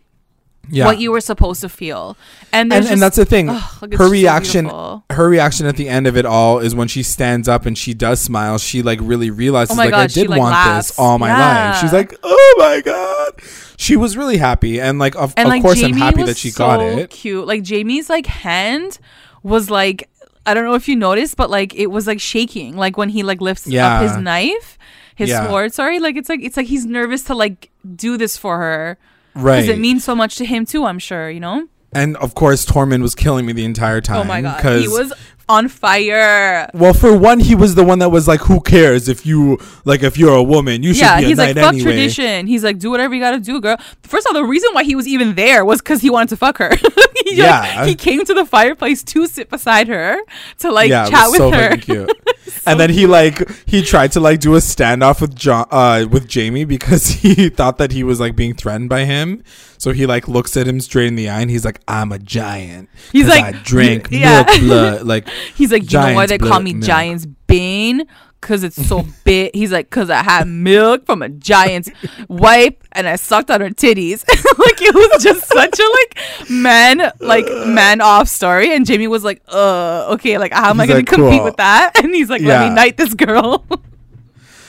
Yeah. what you were supposed to feel. And and, there's and that's the thing. ugh, her reaction, her reaction at the end of it all is when she stands up and she does smile. She like really realizes Oh like I God, she, did like, want laughs. this all my Yeah. life. She's like, oh my god. She was really happy, and like of, and of like course Jaime I'm happy that she so got it. Cute. Like Jaime's like hand was like I don't know if you noticed, but like it was like shaking. Like when he like lifts Yeah. up his knife, his Yeah. sword. Sorry, like it's like it's like he's nervous to like do this for her Right. because it means so much to him too. I'm sure you know. and of course Tormund was killing me the entire time. Oh my god, he was on fire. Well, for one, he was the one that was like, "Who cares if you like if you're a woman? You should Yeah, be a he's like fuck anyway." tradition. He's like do whatever you gotta do, girl. First of all, the reason why he was even there was because he wanted to fuck her. he, like, Yeah. he came to the fireplace to sit beside her to like yeah, chat with so her. and then he like he tried to like do a standoff with Jon uh with Jaime because he thought that he was like being threatened by him. So he like looks at him straight in the eye and he's like, "I'm a giant. He's like- I drink yeah. milk blood." Like He's like, you know why they call me milk. Giant's Bane? Cause it's so big. He's like, cause I had milk from a giant's wipe and I sucked on her titties. like it was just such a like man, like man off story. And Jaime was like, uh, okay, like how am I He's gonna like, compete cool. with that? And he's like, let me knight this girl.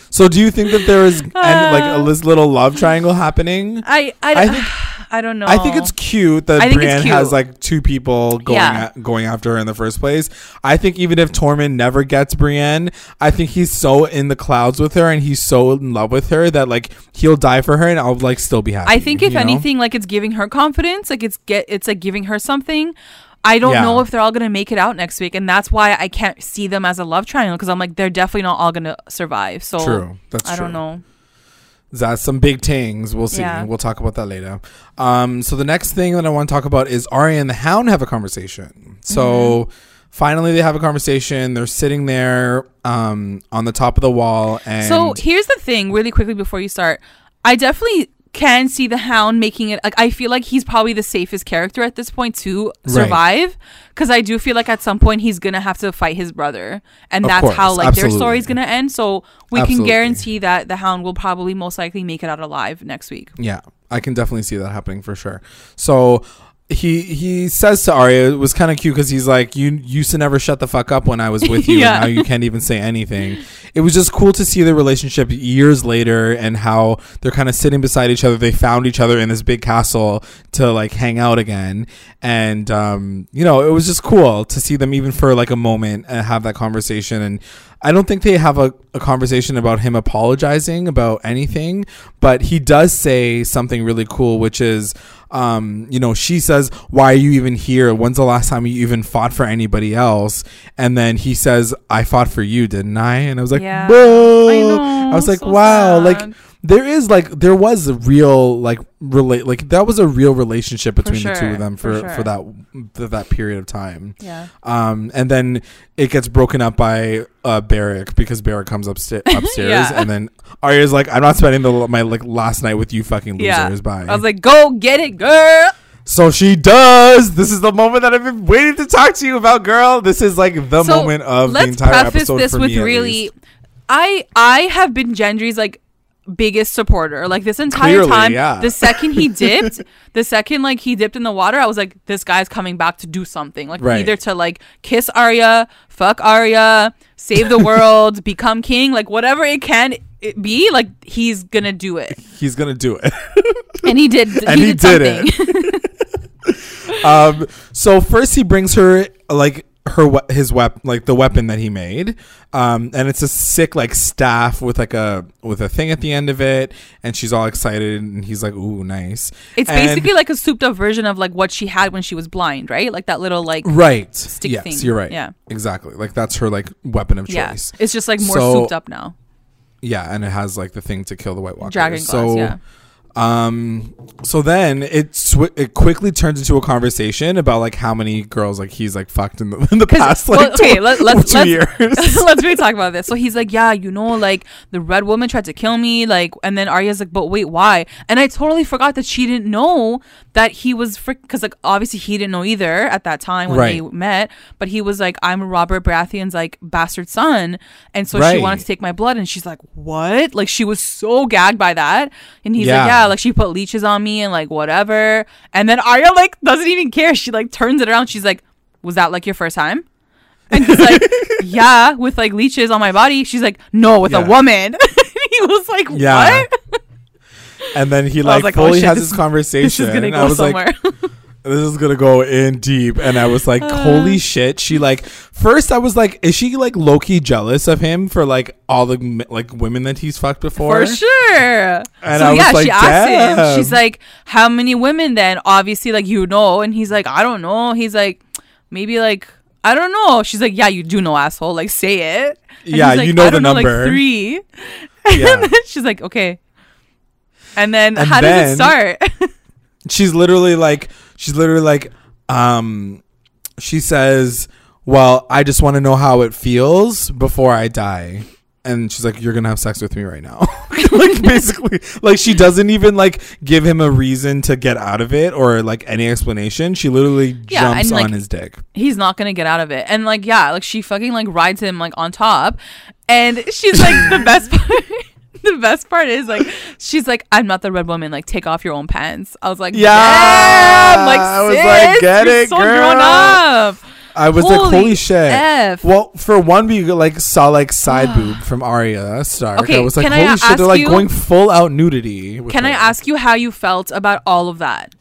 So do you think that there is and, like a this little love triangle happening? I I, I I, think- I don't know. I think it's cute that I think Brienne cute. has like two people going Yeah. at, going after her in the first place. I think even if Tormund never gets Brienne, I think he's so in the clouds with her and he's so in love with her that like he'll die for her and I'll like still be happy. I think if know? anything, like it's giving her confidence, like it's get it's like giving her something. I don't Yeah. know if they're all gonna make it out next week, and that's why I can't see them as a love triangle because I'm like they're definitely not all gonna survive. So True. That's I true. don't know. That's some big things. We'll see. Yeah. We'll talk about that later. Um, so the next thing that I want to talk about is Arya and the Hound have a conversation. So Mm-hmm. finally they have a conversation. They're sitting there um, on the top of the wall and So here's the thing, really quickly before you start, I definitely can see the Hound making it. Like I feel like he's probably the safest character at this point to survive, because I do feel like at some point he's gonna have to fight his brother, and Of that's how course, like their absolutely. story's gonna end. So we Absolutely. can guarantee that the Hound will probably most likely make it out alive next week. Yeah, I can definitely see that happening for sure. So he he says to Arya, it was kind of cute because he's like, "You used to never shut the fuck up when I was with you, Yeah. and now you can't even say anything." It was just cool to see the relationship years later and how they're kind of sitting beside each other. They found each other in this big castle to like hang out again, and um, you know, it was just cool to see them even for like a moment and have that conversation and. I don't think they have a, a conversation about him apologizing about anything, but he does say something really cool, which is, um, you know, she says, Why are you even here? When's the last time you even fought for anybody else? And then he says, I fought for you, didn't I? And I was like, Yeah. Whoa. I know, I was like, so wow. Like, sad. There is like, there was a real, like, relate, like, that was a real relationship between the two of them for for, for, that, for that period of time. Yeah. Um, and then it gets broken up by uh, Beric because Beric comes upsta- upstairs, Yeah. and then Arya's like, "I'm not spending the my like last night with you, fucking Yeah. losers." Bye. I was like, go get it, girl. so she does. This is the moment that I've been waiting to talk to you about, girl. This is like the So, moment of the Let's entire preface episode this for with me. really. I I have been Gendry's like biggest supporter. Like this entire Clearly, time, yeah. the second he dipped, the second like he dipped in the water, I was like, this guy's coming back to do something. Like Right. either to like kiss Arya, fuck Arya, save the world, become king, like whatever it can it be, like he's gonna do it. He's gonna do it. And he did. And he did it. um, so first he brings her like her we- his weapon like the weapon that he made um and it's a sick like staff with like a with a thing at the end of it and she's all excited and he's like ooh nice It's And- basically like a souped up version of like what she had when she was blind, right? Like that little like right stick yes thing. you're right Yeah. exactly like that's her like weapon of yeah. choice It's just like more So- souped up now. yeah and it has like the thing to kill the white walkers Dragon glass, so yeah. Um so then it sw- it quickly turns into a conversation about like how many girls like he's like fucked in the in the past well, like okay, tw- let- let's- two let's- years Let's really talk about this. So he's like, yeah, you know, like the red woman tried to kill me, like, and then Arya's like, but wait, why? And I totally forgot that she didn't know that he was frick because like obviously he didn't know either at that time when they met. But he was like, I'm Robert Baratheon's like bastard son, and so she wanted to take my blood, and she's like, what? Like she was so gagged by that, and he's Yeah. like, yeah, like she put leeches on me and like whatever, and then Arya like doesn't even care. She like turns it around. She's like, was that like your first time? And he's like, yeah, with like leeches on my body. She's like, no, with a Yeah. woman. he was like, Yeah. what? and then he like, like, oh, fully shit, has this this conversation This is gonna and go I was somewhere. like this is gonna go in deep and i was like Uh. holy shit she like first i was like is she like low-key jealous of him for like all the like women that he's fucked before For sure. And so I was yeah, like, she asked him. She's like, "How many women then?" Obviously, like you know, and he's like, "I don't know." He's like, "Maybe like I don't know." She's like, "Yeah, you do know, asshole. Like say it." And Yeah, like, you know "I the like number." three. Yeah. and then she's like, "Okay." And then And how does it start? she's literally like she's literally like um she says well i just want to know how it feels before i die. And she's like you're gonna have sex with me right now. Like basically like she doesn't even like give him a reason to get out of it or like any explanation. She literally Yeah, jumps and, like, on his dick. he's not gonna get out of it. And like, yeah, like she fucking like rides him like on top, and she's like the best part. the best part is like she's like, I'm not the red woman. Like, take off your own pants. I was like, Yeah! like I was like, get it, so girl. grown up. i was like Holy holy shit F. well for one we like saw like side boob from Arya Stark. Okay, I was like, can I holy shit, they're like going full out nudity. Can I ask you how you felt about all of that?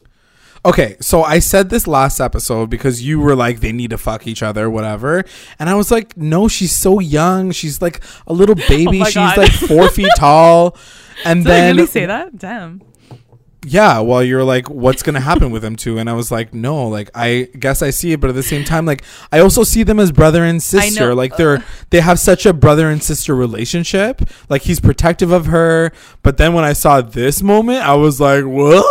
Okay, so I said this last episode because you were like they need to fuck each other, whatever, and I was like, no, she's so young. She's like a little oh baby. Oh she's God. like four feet tall, and Did then really say that? Damn. yeah, well, you're like, what's gonna happen with them two? And I was like, no, like I guess I see it, but at the same time, like I also see them as brother and sister. Like they're they have such a brother and sister relationship. Like he's protective of her, but then when I saw this moment, I was like, what?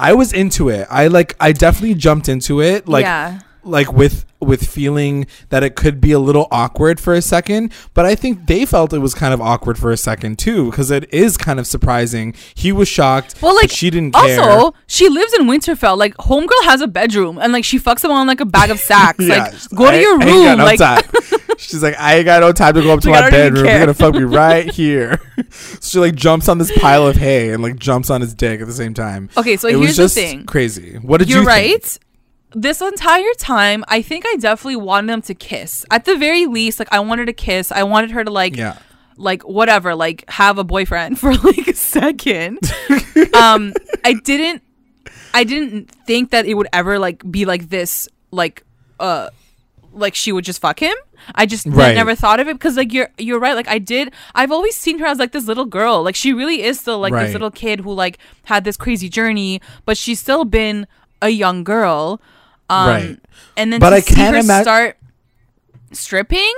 I was into it. I like I definitely jumped into it. Like yeah. like with with feeling that it could be a little awkward for a second but i think they felt it was kind of awkward for a second too because it is kind of surprising he was shocked Well, but like she didn't care Also, she lives in Winterfell. Like, homegirl has a bedroom, and like she fucks him on like a bag of sacks. like, go to I- your ain't got room. like. she's like i ain't got no time to go up to my bedroom you're gonna fuck me right here so she like jumps on this pile of hay and like jumps on his dick at the same time okay, so it here's was just the thing. crazy what did You're you think? right. This entire time, I think I definitely wanted them to kiss. At the very least, like I wanted to kiss. I wanted her to like, yeah like whatever, like have a boyfriend for like a second. um, I didn't, I didn't think that it would ever like be like this, like, uh, like she would just fuck him. I just Right. never thought of it because like you're you're right. Like I did. I've always seen her as like this little girl. Like she really is still like Right. this little kid who like had this crazy journey, but she's still been a young girl. Um, Right. And then But I see can't her imag- start stripping.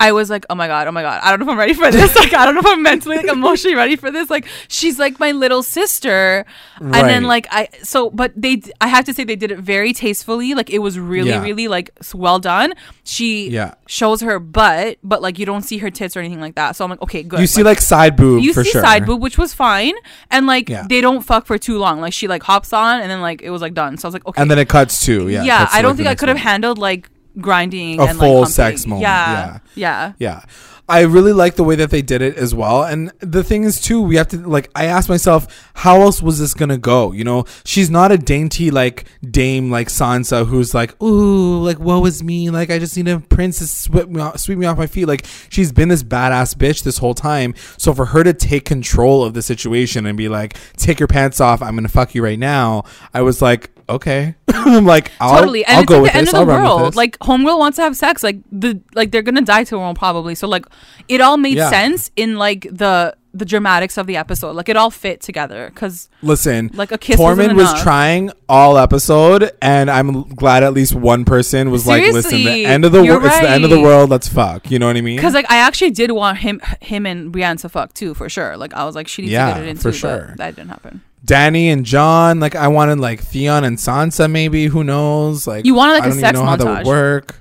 I was like, oh my god, oh my god, I don't know if I'm ready for this. Like, I don't know if I'm mentally, like, emotionally ready for this. Like, she's like my little sister, and then like I so, but they, I have to say they did it very tastefully. Like, it was really, Yeah. really like well done. She Yeah. shows her butt, but like you don't see her tits or anything like that. So I'm like, okay, good. you see like side boob you see sure side boob, which was fine, and like Yeah. they don't fuck for too long. Like she like hops on, and then like it was like done. So I was like, okay, and then it cuts too yeah yeah, I don't think I could have handled like grinding A and full like, sex moment, Yeah, yeah, Yeah. I really like the way that they did it as well. And the thing is too, we have to like I asked myself, how else was this gonna go? You know, she's not a dainty like dame like Sansa who's like, ooh, like woe is me, like I just need a prince to sweep me off, sweep me off my feet. Like she's been this badass bitch this whole time. So for her to take control of the situation and be like, take your pants off, I'm gonna fuck you right now, I was like, okay. I'm like, I'll, totally, and I'll it's go like with the end this. of I'll the world. this. Like homegirl wants to have sex. Like the like they're gonna die tomorrow probably. So like it all made Yeah. sense in like the the dramatics of the episode. Like it all fit together because Listen, like a kiss Tormund wasn't was trying all episode, and I'm glad at least one person was like, "Listen, the end of the you're world. It's the end of the world. Let's fuck." You know what I mean? Because like I actually did want him him and Brienne to fuck too for sure. Like I was like she needs Yeah, to get it in for too, sure. but that didn't happen. Dany and Jon, like I wanted like Theon and Sansa, maybe. Who knows? Like You wanted, like, I a don't sex even know how that would montage. work.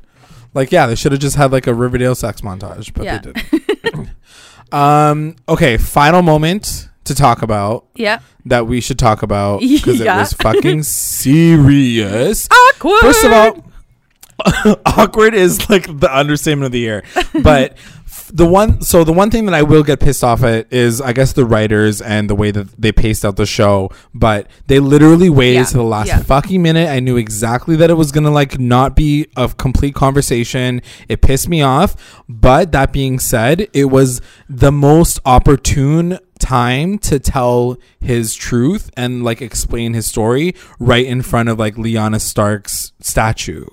Like yeah, they should have just had like a Riverdale sex montage, but Yeah. they didn't. um. Okay. Final moment to talk about Yeah. that we should talk about because Yeah. it was fucking serious. Awkward. First of all, awkward is like the understatement of the year. But the one, so the one thing that I will get pissed off at is, I guess, the writers and the way that they paced out the show. But they literally waited Yeah, to the last yeah. fucking minute. I knew exactly that it was gonna like not be a complete conversation. It pissed me off. But that being said, it was the most opportune time to tell his truth and like explain his story right in front of like Lyanna Stark's statue.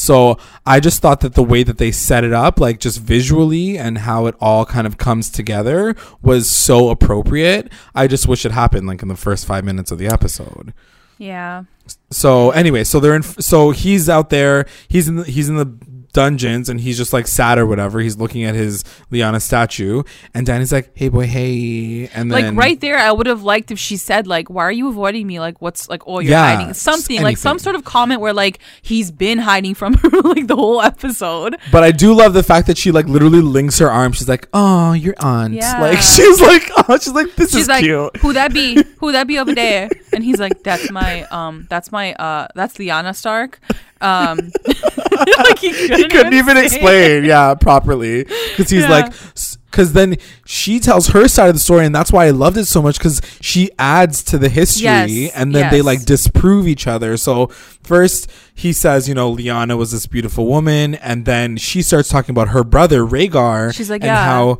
So I just thought that the way that they set it up, like just visually and how it all kind of comes together, was so appropriate. I just wish it happened like in the first five minutes of the episode. Yeah. So anyway, so they're in. So he's out there. He's in. The, he's in the dungeons, and he's just like sad or whatever. He's looking at his Lyanna statue, and Dany's like, "Hey boy, hey," and then like right there, I would have liked if she said like, "Why are you avoiding me? Like, what's like, oh, you're Yeah, hiding something, like some sort of comment where like he's been hiding from her like the whole episode." But I do love the fact that she like literally links her arm. She's like, "Oh, your aunt." Yeah. Like she's like, "Oh, she's like, this She's is like, cute." "Who that be? Who that be over there?" And he's like, "That's my um, that's my uh, that's Lyanna Stark." Um, like he couldn't, He couldn't even it. explain, yeah, properly because he's Yeah. like, because then she tells her side of the story, and that's why I loved it so much because she adds to the history, Yes, and then they like disprove each other. So first he says, you know, Lyanna was this beautiful woman, and then she starts talking about her brother Rhaegar. She's like, and yeah. how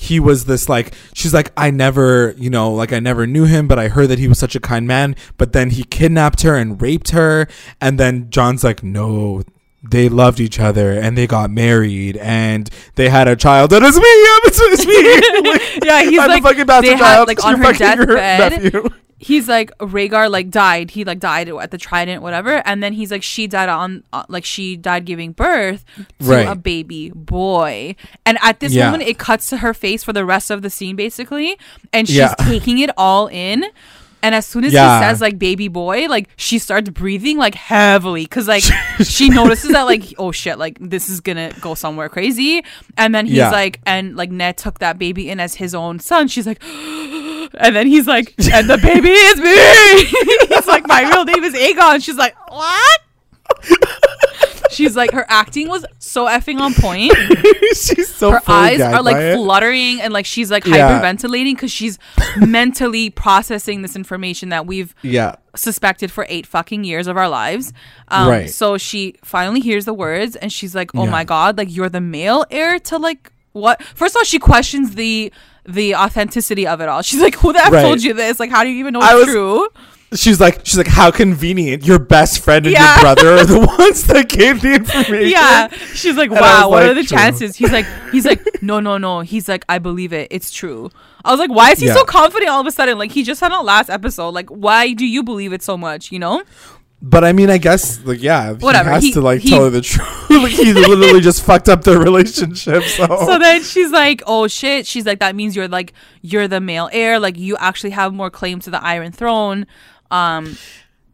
he was this like she's like I never you know like I never knew him but I heard that he was such a kind man. But then he kidnapped her and raped her and then Jon's like no they loved each other and they got married and they had a child. And it's me yeah, it's, it's me. Like, Yeah, he's I'm like a fucking bastard they had like on her deathbed. He's like Rhaegar like died. He like died at the Trident, whatever. And then he's like she died on uh, like she died giving birth to Right. a baby boy. And at this Yeah. moment, it cuts to her face for the rest of the scene, basically, and she's Yeah. taking it all in. And as soon as Yeah. he says like baby boy, like she starts breathing like heavily because like she notices that like oh shit like this is gonna go somewhere crazy. And then he's like and like Ned took that baby in as his own son. She's like, and then he's like, and the baby is me. he's like, my real name is Aegon. She's like, what? She's like, her acting was so effing on point. she's so Her eyes are like it. fluttering and like she's like Yeah. hyperventilating because she's mentally processing this information that we've yeah suspected for eight fucking years of our lives. Um, Right. So she finally hears the words and she's like, "Oh Yeah. my god! Like you're the male heir to like what?" First of all, she questions the the authenticity of it all. She's like, "Who the f Right. told you this? Like, how do you even know it's was- true?" she's like she's like how convenient your best friend and Yeah. your brother are the ones that gave the information Yeah, she's like, And "Wow, what like, are the true. chances?" He's like, "He's like, no, no, no." He's like, "I believe it. It's true." I was like, "Why is he Yeah. so confident all of a sudden? Like, he just had a last episode. Like, why do you believe it so much? You know?" But I mean, I guess like yeah, Whatever, He has he- to like he- tell her the truth. like he literally just fucked up their relationship. So, so then she's like, "Oh shit!" She's like, "That means you're like you're the male heir. Like you actually have more claim to the Iron Throne." Um,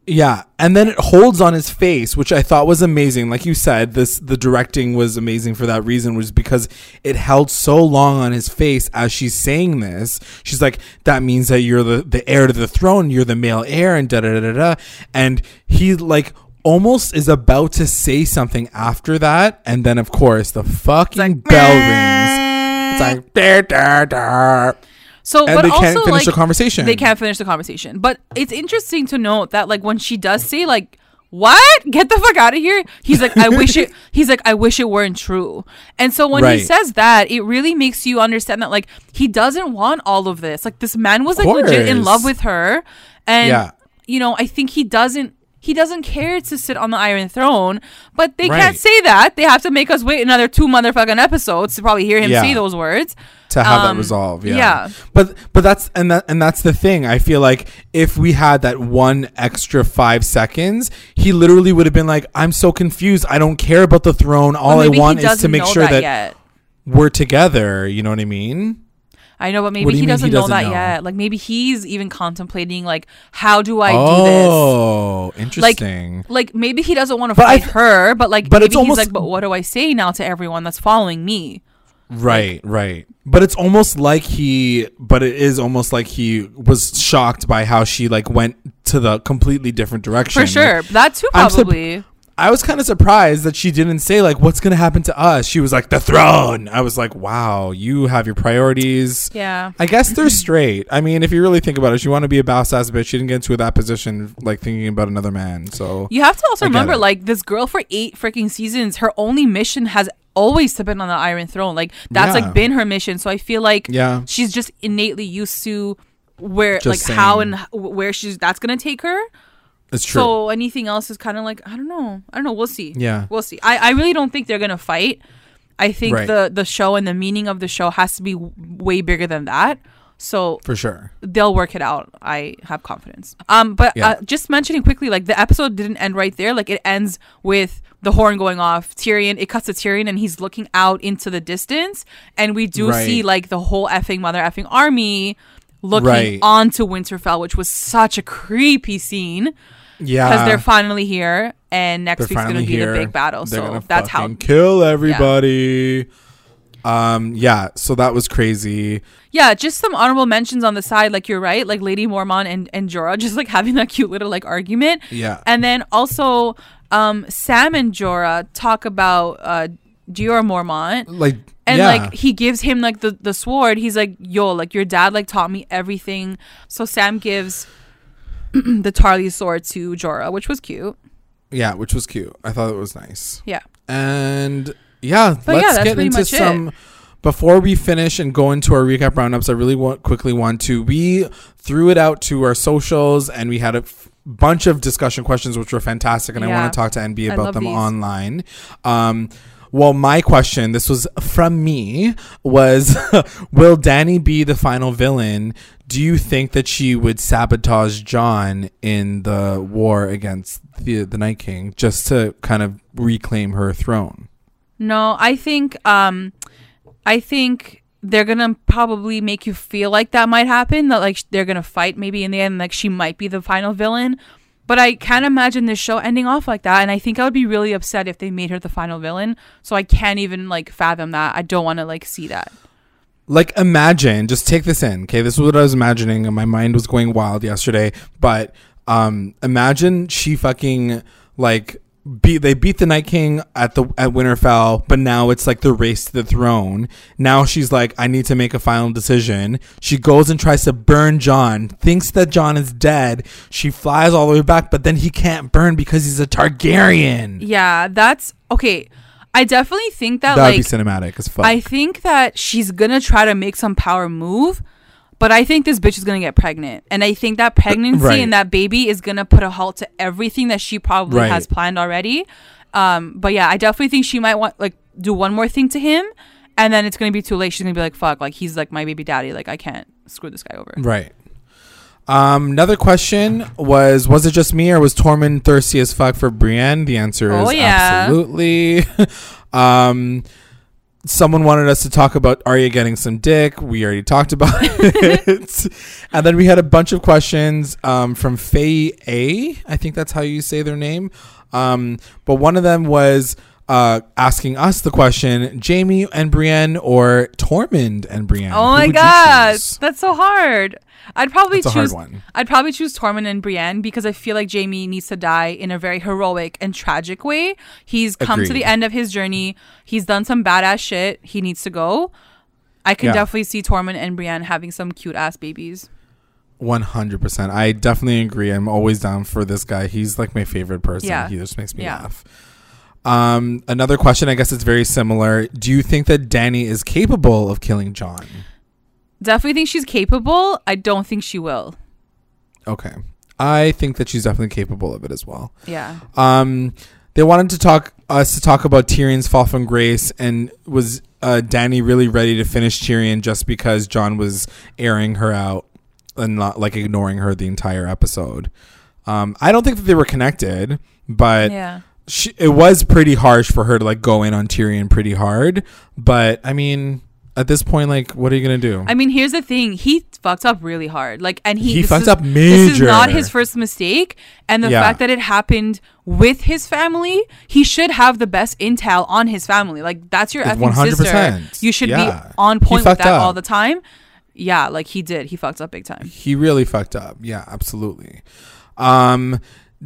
yeah, and then it holds on his face, which I thought was amazing. Like you said, this the directing was amazing for that reason, was because it held so long on his face as she's saying this. She's like, "That means that you're the the heir to the throne. You're the male heir," and da da da da. And he like. Almost is about to say something after that, and then of course the fucking bell rings. It's like da, da, da. So, and but they also can't finish like the conversation. they can't finish the conversation. But it's interesting to note that like when she does say like. What? Get the fuck out of here. He's like, I wish it he's like, I wish it weren't true. And so when he says that, it really makes you understand that like he doesn't want all of this. Like this man was like legit in love with her. And Yeah. you know, I think he doesn't he doesn't care to sit on the Iron Throne, but they Right. can't say that. They have to make us wait another two motherfucking episodes to probably hear him Yeah. say those words. to have that Um, resolve. Yeah. yeah. But but that's and that and that's the thing. I feel like if we had that one extra five seconds, he literally would have been like, "I'm so confused. I don't care about the throne. All I want is to make sure that, yet. we're together." You know what I mean? I know, but maybe do he doesn't, he know doesn't that know? yet. Like maybe he's even contemplating like how do I do this? oh, interesting. Like maybe he doesn't want to fight th- her, but like but maybe it's he's almost- like, but what do I say now to everyone that's following me? Right, right. But it's almost like he but it is almost like he was shocked by how she like went to the completely different direction. For sure. that too probably. I was kind of surprised that she didn't say like what's going to happen to us. She was like the throne. I was like, "Wow, you have your priorities." yeah. I guess they're straight. I mean, if you really think about it, she want to be a boss ass bitch. She didn't get into that position like thinking about another man. So You have to also I remember, like this girl for eight freaking seasons, her only mission has always to been on the Iron Throne. Like that's Yeah. like been her mission. So I feel like Yeah. she's just innately used to where Just like how and where she's that's gonna take her. It's true. So anything else is kind of like I don't know. I don't know. We'll see. Yeah. we'll see. I I really don't think they're gonna fight. I think Right. the the show and the meaning of the show has to be w- way bigger than that. So For sure. they'll work it out. I have confidence. Um, but Yeah. uh, just mentioning quickly, like the episode didn't end right there. Like it ends with the horn going off. Tyrion. It cuts to Tyrion, and he's looking out into the distance, and we do Right. see like the whole effing mother effing army looking Right. onto Winterfell, which was such a creepy scene Yeah. because they're finally here, and next They're week's gonna be here. the big battle. They're so that's how. kill everybody. Um yeah, so that was crazy. Yeah, just some honorable mentions on the side. Like you're right, like Lady Mormont and and Jorah just like having that cute little like argument. Yeah. And then also, um, Sam and Jorah talk about uh, Jeor Mormont. Like And yeah. like he gives him like the, the sword. He's like, yo, like your dad like taught me everything. So Sam gives the Tarly sword to Jorah, which was cute. yeah, which was cute. I thought it was nice. Yeah. And yeah, But yeah, let's that's get into much it. some. Before we finish and go into our recap roundups, I really want quickly want to. We threw it out to our socials and we had a f- bunch of discussion questions, which were fantastic. And I want to talk to NB about them these. online. Um, well, my question, this was from me, was Will Dany be the final villain? Do you think that she would sabotage Jon in the war against the, the Night King just to kind of reclaim her throne? No, I think um I think they're gonna probably make you feel like that might happen. That like they're gonna fight maybe in the end, like she might be the final villain. But I can't imagine this show ending off like that, and I think I would be really upset if they made her the final villain. So I can't even like fathom that. I don't want to like see that. like imagine just take this in okay this is what i was imagining and my mind was going wild yesterday but um imagine she fucking like beat they beat the night king at the at winterfell but now it's like the race to the throne. Now she's like i need to make a final decision. She goes and tries to burn jon thinks that jon is dead. She flies all the way back but then he can't burn because he's a targaryen. Yeah, that's okay. I definitely think that that would like be cinematic as fuck. I think that she's gonna try to make some power move, but I think this bitch is gonna get pregnant, and I think that pregnancy Right. and that baby is gonna put a halt to everything that she probably Right. has planned already. Um, but yeah, I definitely think she might want like do one more thing to him, and then it's gonna be too late. She's gonna be like, "Fuck!" Like he's like my baby daddy. Like I can't screw this guy over. Right. Um, another question was: Was it just me, or was Tormund thirsty as fuck for Brienne? The answer is Oh, yeah. absolutely. um, someone wanted us to talk about Arya getting some dick. We already talked about it, and then we had a bunch of questions um, from Faye A. I think that's how you say their name. Um, but one of them was uh, asking us the question: Jaime and Brienne, or Tormund and Brienne? Oh my god, that's so hard. I'd probably That's choose. one. I'd probably choose Tormund and Brienne because I feel like Jaime needs to die in a very heroic and tragic way. He's come to the end of his journey. He's done some badass shit. He needs to go. I can Yeah. definitely see Tormund and Brienne having some cute ass babies. One hundred percent. I definitely agree. I'm always down for this guy. He's like my favorite person. Yeah. He just makes me Yeah. laugh. Um, another question. I guess it's very similar. Do you think that Dany is capable of killing Jon? Definitely think she's capable. I don't think she will. Okay. I think that she's definitely capable of it as well. Yeah. Um, they wanted to talk us to talk about Tyrion's fall from grace, and was uh, Dany really ready to finish Tyrion just because Jon was airing her out and not like ignoring her the entire episode? Um, I don't think that they were connected, but Yeah. She, it was pretty harsh for her to like go in on Tyrion pretty hard. But I mean, at this point, like, what are you gonna do? I mean, here's the thing. He fucked up really hard. Like, and he He fucked is- up This is not his first mistake, and the Yeah. fact that it happened with his family, he should have the best intel on his family. Like, that's your It's effing 100%. sister. You should Yeah. be on point with that up. all the time. Yeah, like he did. He fucked up big time. he really fucked up. Yeah, absolutely. Um,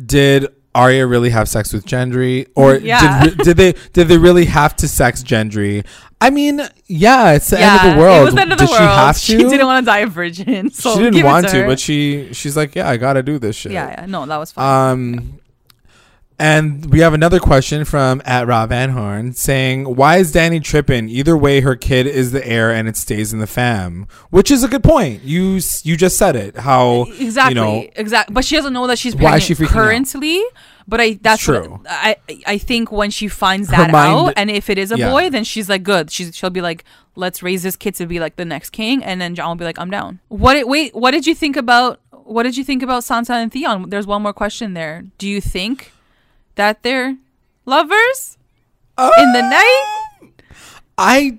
did Arya really have sex with Gendry, or Yeah. did, did they did they really have to sex Gendry? I mean, yeah, it's the yeah, end of the world. It was the end of the world. she have to? She didn't want to die a virgin. So she didn't want to, but she she's like, yeah, I gotta do this shit. yeah, yeah, no, that was fine. Um, and we have another question from at Rob Van Horn saying, "Why is Dany tripping? Either way, her kid is the heir, and it stays in the fam." Which is a good point. You you just said it. How exactly, You know, exactly. But she doesn't know that she's Why pregnant is she freaking out? currently. But I that's what- True. I I think when she finds that mind- out, and if it is a Yeah. boy, then she's like good. She's she'll be like, let's raise this kid to be like the next king, and then Jon will be like, I'm down. What? It, wait, what did you think about? What did you think about Sansa and Theon? There's one more question there. Do you think that they're lovers in the um, night? I,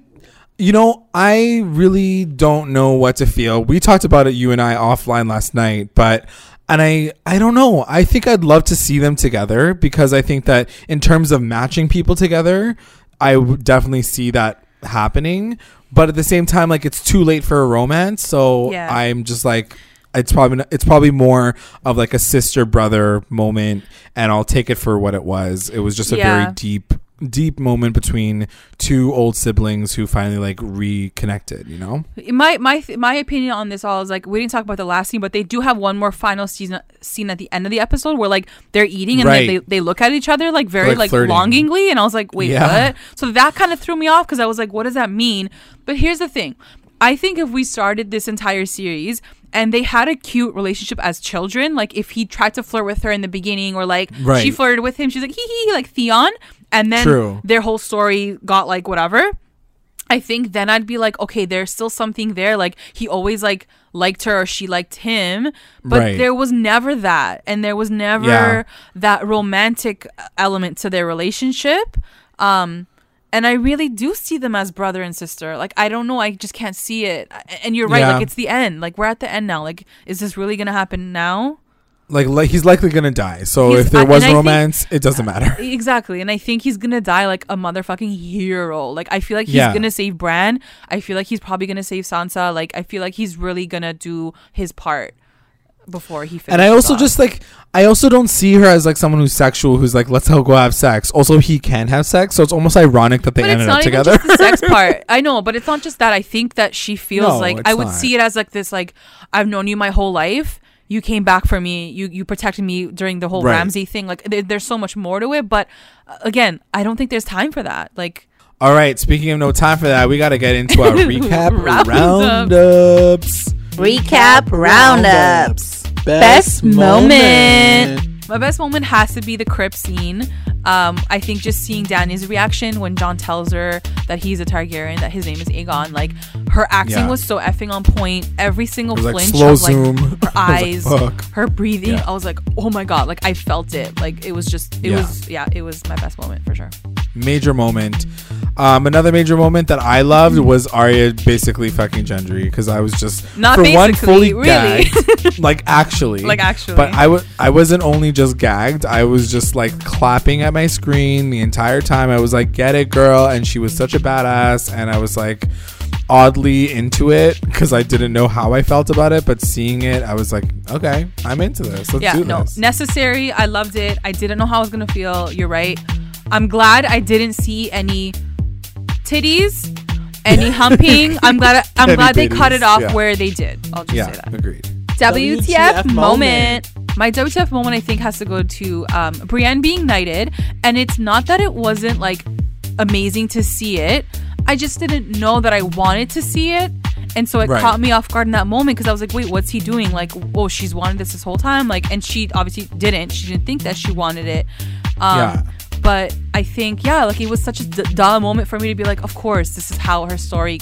you know, I really don't know what to feel. We talked about it, you and I, offline last night, but. And I, I don't know. I think I'd love to see them together because I think that in terms of matching people together, I would definitely see that happening. But at the same time, like it's too late for a romance, so Yeah. I'm just like, it's probably not- it's probably more of like a sister brother moment, and I'll take it for what it was. It was just a Yeah. very deep deep moment between two old siblings who finally like reconnected you know my my my opinion on this all is like we didn't talk about the last scene, but they do have one more final season scene at the end of the episode where like they're eating and Right. they, they they look at each other like very Like like, longingly, and I was like, wait, Yeah. what? So that kind of threw me off because I was like, what does that mean? But here's the thing, I think if we started this entire series. And they had a cute relationship as children. Like if he tried to flirt with her in the beginning, or like Right. she flirted with him, she's like hee hee, like Theon. And then True. their whole story got like whatever. I think then I'd be like, okay, there's still something there. Like he always like liked her or she liked him, but Right. there was never that, and there was never Yeah. that romantic element to their relationship. Um, and I really do see them as brother and sister. Like I don't know, I just can't see it. And you're right, Yeah. like it's the end. Like we're at the end now. Like is this really gonna happen now? like, like he's likely gonna die so He's- if there I- was I think- romance it doesn't matter Exactly. And I think he's gonna die like a motherfucking hero. Like I feel like he's Yeah. gonna save Bran. I feel like he's probably gonna save Sansa. Like I feel like he's really gonna do his part before he and i also just like i also don't see her as like someone who's sexual who's like let's all go have sex also he can have sex so it's almost ironic that they but it's ended not up together just the sex part. I know, but it's not just that. I think that she feels No, like I would not. see it as like this. Like I've known you my whole life. You came back for me. You you protected me during the whole Right. Ramsay thing. Like there, there's so much more to it. But uh, again, I don't think there's time for that. Like all right speaking of no time for that we gotta get into our recap Roundup. roundups Recap roundups. Best moment. My best moment has to be the crypt scene. Um, I think just seeing Dany's reaction when Jon tells her that he's a Targaryen, that his name is Aegon, like her acting Yeah. was so effing on point. Every single It was like flinch slow of like zoom. her I was like, eyes, fuck. her breathing. Yeah. I was like, oh my god, like I felt it. Like it was just, it Yeah. was, yeah, it was my best moment for sure. Major moment. Um, another major moment that I loved was Arya basically fucking Gendry because I was just Not for one fully really. gagged, like actually, Like, actually. But I was I wasn't only just gagged. I was just like clapping at my screen the entire time. I was like, "Get it, girl!" And she was such a badass, and I was like oddly into it because I didn't know how I felt about it, but seeing it, I was like, "Okay, I'm into this. Let's yeah, no, this." necessary. I loved it. I didn't know how I was gonna feel. You're right. I'm glad I didn't see any titties, any humping. I'm glad. I'm Any glad they cut it off yeah. where they did. I'll just yeah, say that. agreed. WTF, WTF moment. My WTF moment, I think, has to go to um, Brienne being knighted, and it's not that it wasn't like amazing to see it. I just didn't know that I wanted to see it, And so it Right. caught me off guard in that moment because I was like, wait, what's he doing? Like, oh, she's wanted this this whole time. Like, and she obviously didn't. She didn't think that she wanted it. Um, Yeah. But I think, yeah, like it was such a d- dull moment for me to be like, of course, this is how her story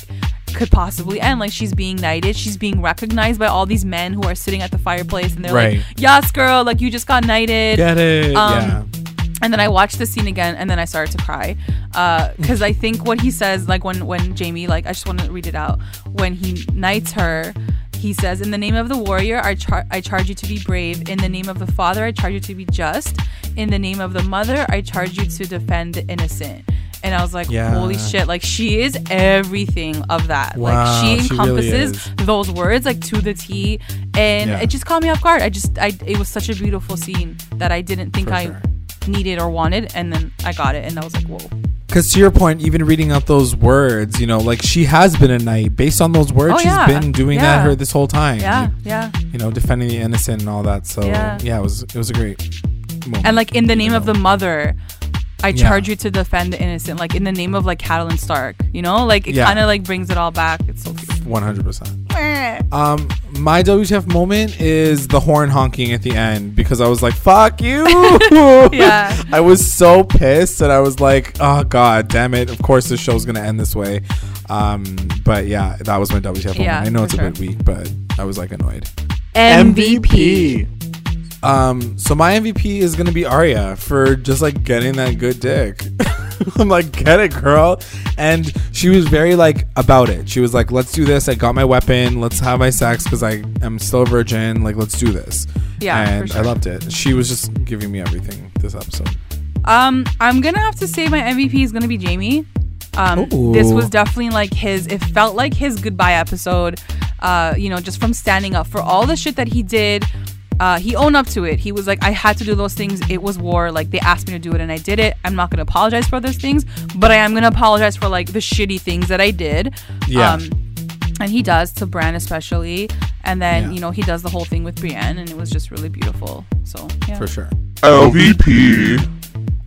could possibly end. Like, she's being knighted. She's being recognized by all these men who are sitting at the fireplace and they're Right. like, yes, girl, like you just got knighted. Get it? Um, yeah. And then I watched the scene again, and then I started to cry because I think what he says, like when when Jaime, like I just want to read it out. When he knights her, he says, "In the name of the warrior, I char- I charge you to be brave. In the name of the father, I charge you to be just. In the name of the mother, I charge you to defend the innocent." And I was like, Yeah. "Holy shit! Like she is everything of that. Wow, like she she really encompasses those words like to the T." And Yeah. it just caught me off guard. I just, I, it was such a beautiful scene that I didn't think For I sure. needed or wanted and then i got it and i was like whoa Because to your point, even reading out those words, you know, like she has been a knight. Based on those words, Oh, she's yeah. been doing Yeah. that her this whole time. yeah You, yeah you know, defending the innocent and all that. So Yeah. yeah, it was it was a great moment. and like in the name you of the mother i Yeah. charge you to defend the innocent like in the name of like Catelyn stark you know like it Yeah. kind of like brings it all back it's so cute one hundred percent. Um, my WTF moment is the horn honking at the end because I was like, "Fuck you!" Yeah. I was so pissed and I was like, "Oh god, damn it! Of course this show's gonna end this way." Um, but yeah, that was my WTF moment. Yeah, I know it's sure. a bit weak, but I was like annoyed. MVP. Um, so my MVP is gonna be Arya for just like getting that good dick. I'm like, get it, girl. And she was very like about it. She was like, let's do this. I got my weapon. Let's have my sex because I am still a virgin. Like, let's do this. Yeah, and I loved it. She was just giving me everything this episode. um i'm gonna have to say my mvp is gonna be jaime um Ooh. this was definitely like his it felt like his goodbye episode uh you know just from standing up for all the shit that he did uh, he owned up to it. He was like, I had to do those things. It was war. Like they asked me to do it, and I did it. I'm not gonna apologize for those things, but I am gonna apologize for like the shitty things that I did. Yeah. Um, and he does to Bran especially, and then Yeah. you know he does the whole thing with Brienne, and it was just really beautiful. So yeah. For sure. LVP.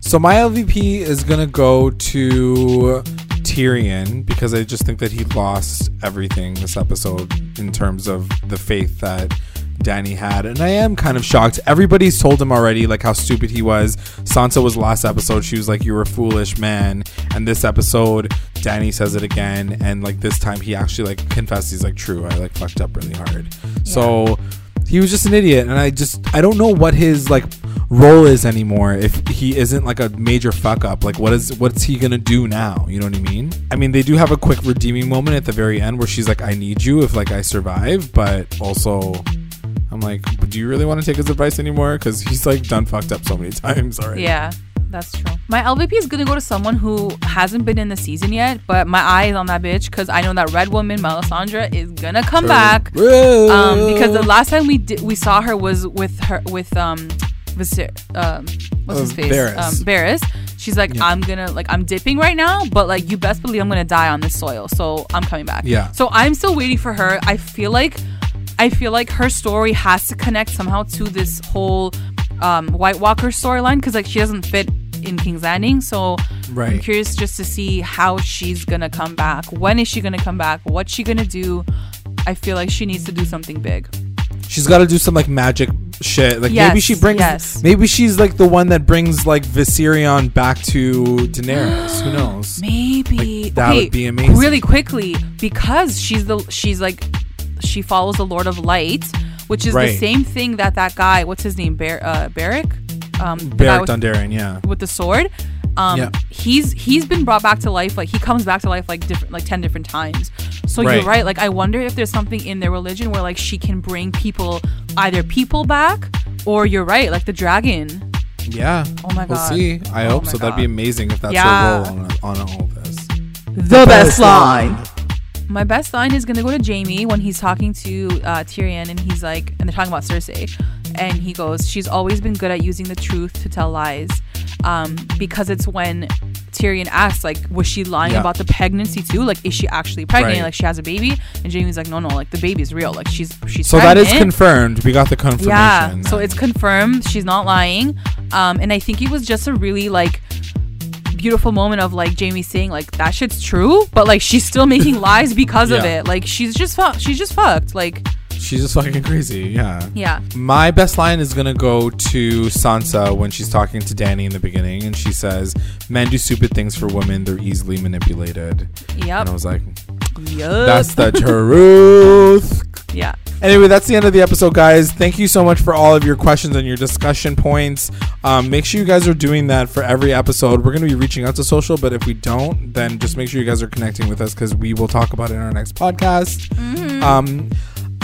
So my LVP is gonna go to Tyrion because I just think that he lost everything this episode in terms of the faith that Dany had, and I am kind of shocked. Everybody's told him already like how stupid he was. Sansa was last episode; she was like, "You're a foolish man," and this episode, Dany says it again, and like this time he actually like confesses he's like, "True, I like fucked up really hard." So he was just an idiot and i just i don't know what his like role is anymore. If he isn't like a major fuck up like what is what's he gonna do now? You know what i mean? I mean they do have a quick redeeming moment at the very end where she's like i need you if like i survive but also i'm like do you really want to take his advice anymore because he's like done fucked up so many times already Yeah, that's true. My LVP is gonna go to someone who hasn't been in the season yet, but my eye is on that bitch because I know that Red Woman Melisandre is gonna come back. Um, because the last time we did, we saw her was with her with um, Viser- um what's his Uh, face? Varys. Um. She's like, Yeah. I'm gonna like I'm dipping right now, but like you best believe I'm gonna die on this soil, so I'm coming back. Yeah. So I'm still waiting for her. I feel like I feel like her story has to connect somehow to this whole um, White Walker storyline because like she doesn't fit in King's Landing. So I'm curious just to see how she's gonna come back. When is she gonna come back? What's she gonna do? I feel like she needs to do something big. she's got to do some like magic shit like maybe she brings yes. maybe she's like the one that brings like Viserion back to Daenerys who knows Maybe Like, that okay, would be amazing. Really quickly, because she's the she's like she follows the Lord of Light, which is the same thing that that guy. What's his name? Bar- uh, Beric. Um, the guy Beric with, Dondarrion yeah with the sword. Um, Yeah. he's he's been brought back to life. Like he comes back to life like different like ten different times. So Right. you're right. Like I wonder if there's something in their religion where like she can bring people either people back or you're right like the dragon. Yeah. Oh my god. We'll God. see. I Oh hope my so. That'd be amazing if that's Yeah. her role on, on all this. The best line. My best line is gonna go to Jaime when he's talking to uh, Tyrion, and he's like, and they're talking about Cersei, and he goes, "She's always been good at using the truth to tell lies," um, because it's when Tyrion asks, like, was she lying Yeah. about the pregnancy too? Like, is she actually pregnant? Right. Like, she has a baby, and Jaime's like, no, no, like the baby's real. Like, she's she's So that is confirmed. We got the confirmation. Yeah, so it's confirmed she's not lying, um, and I think it was just a really like beautiful moment of like Jaime saying like that shit's true, but like she's still making lies because of it. Like she's just fu- she's just fucked. Like She's just fucking crazy. Yeah. yeah. My best line is gonna go to Sansa when she's talking to Dany in the beginning, and she says, "Men do stupid things for women; they're easily manipulated." Yeah. And I was like, Yup. "That's the truth." yeah. Anyway, that's the end of the episode, guys. Thank you so much for all of your questions and your discussion points. Um, make sure you guys are doing that for every episode. We're going to be reaching out to social, but if we don't, then just make sure you guys are connecting with us because we will talk about it in our next podcast. Um,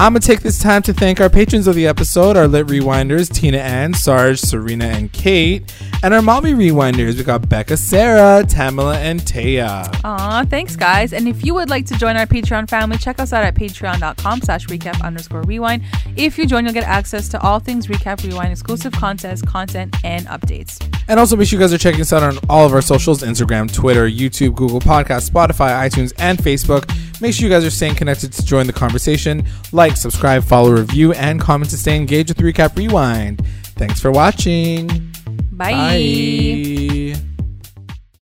I'm going to take this time to thank our patrons of the episode, our lit rewinders, Tina Ann, Sarge, Serena, and Kate, and our mommy rewinders. We got Becca, Sarah, Tamala, and Taya. Aw, thanks guys. And if you would like to join our Patreon family, check us out at patreon.com slash recap underscore rewind. If you join, you'll get access to all things recap rewind, exclusive contests, content, and updates. And also make sure you guys are checking us out on all of our socials Instagram, Twitter, YouTube, Google Podcasts, Spotify, iTunes, and Facebook. Make sure you guys are staying connected to join the conversation. Like, subscribe, follow, review, and comment to stay engaged with Recap Rewind. Thanks for watching. Bye. Bye.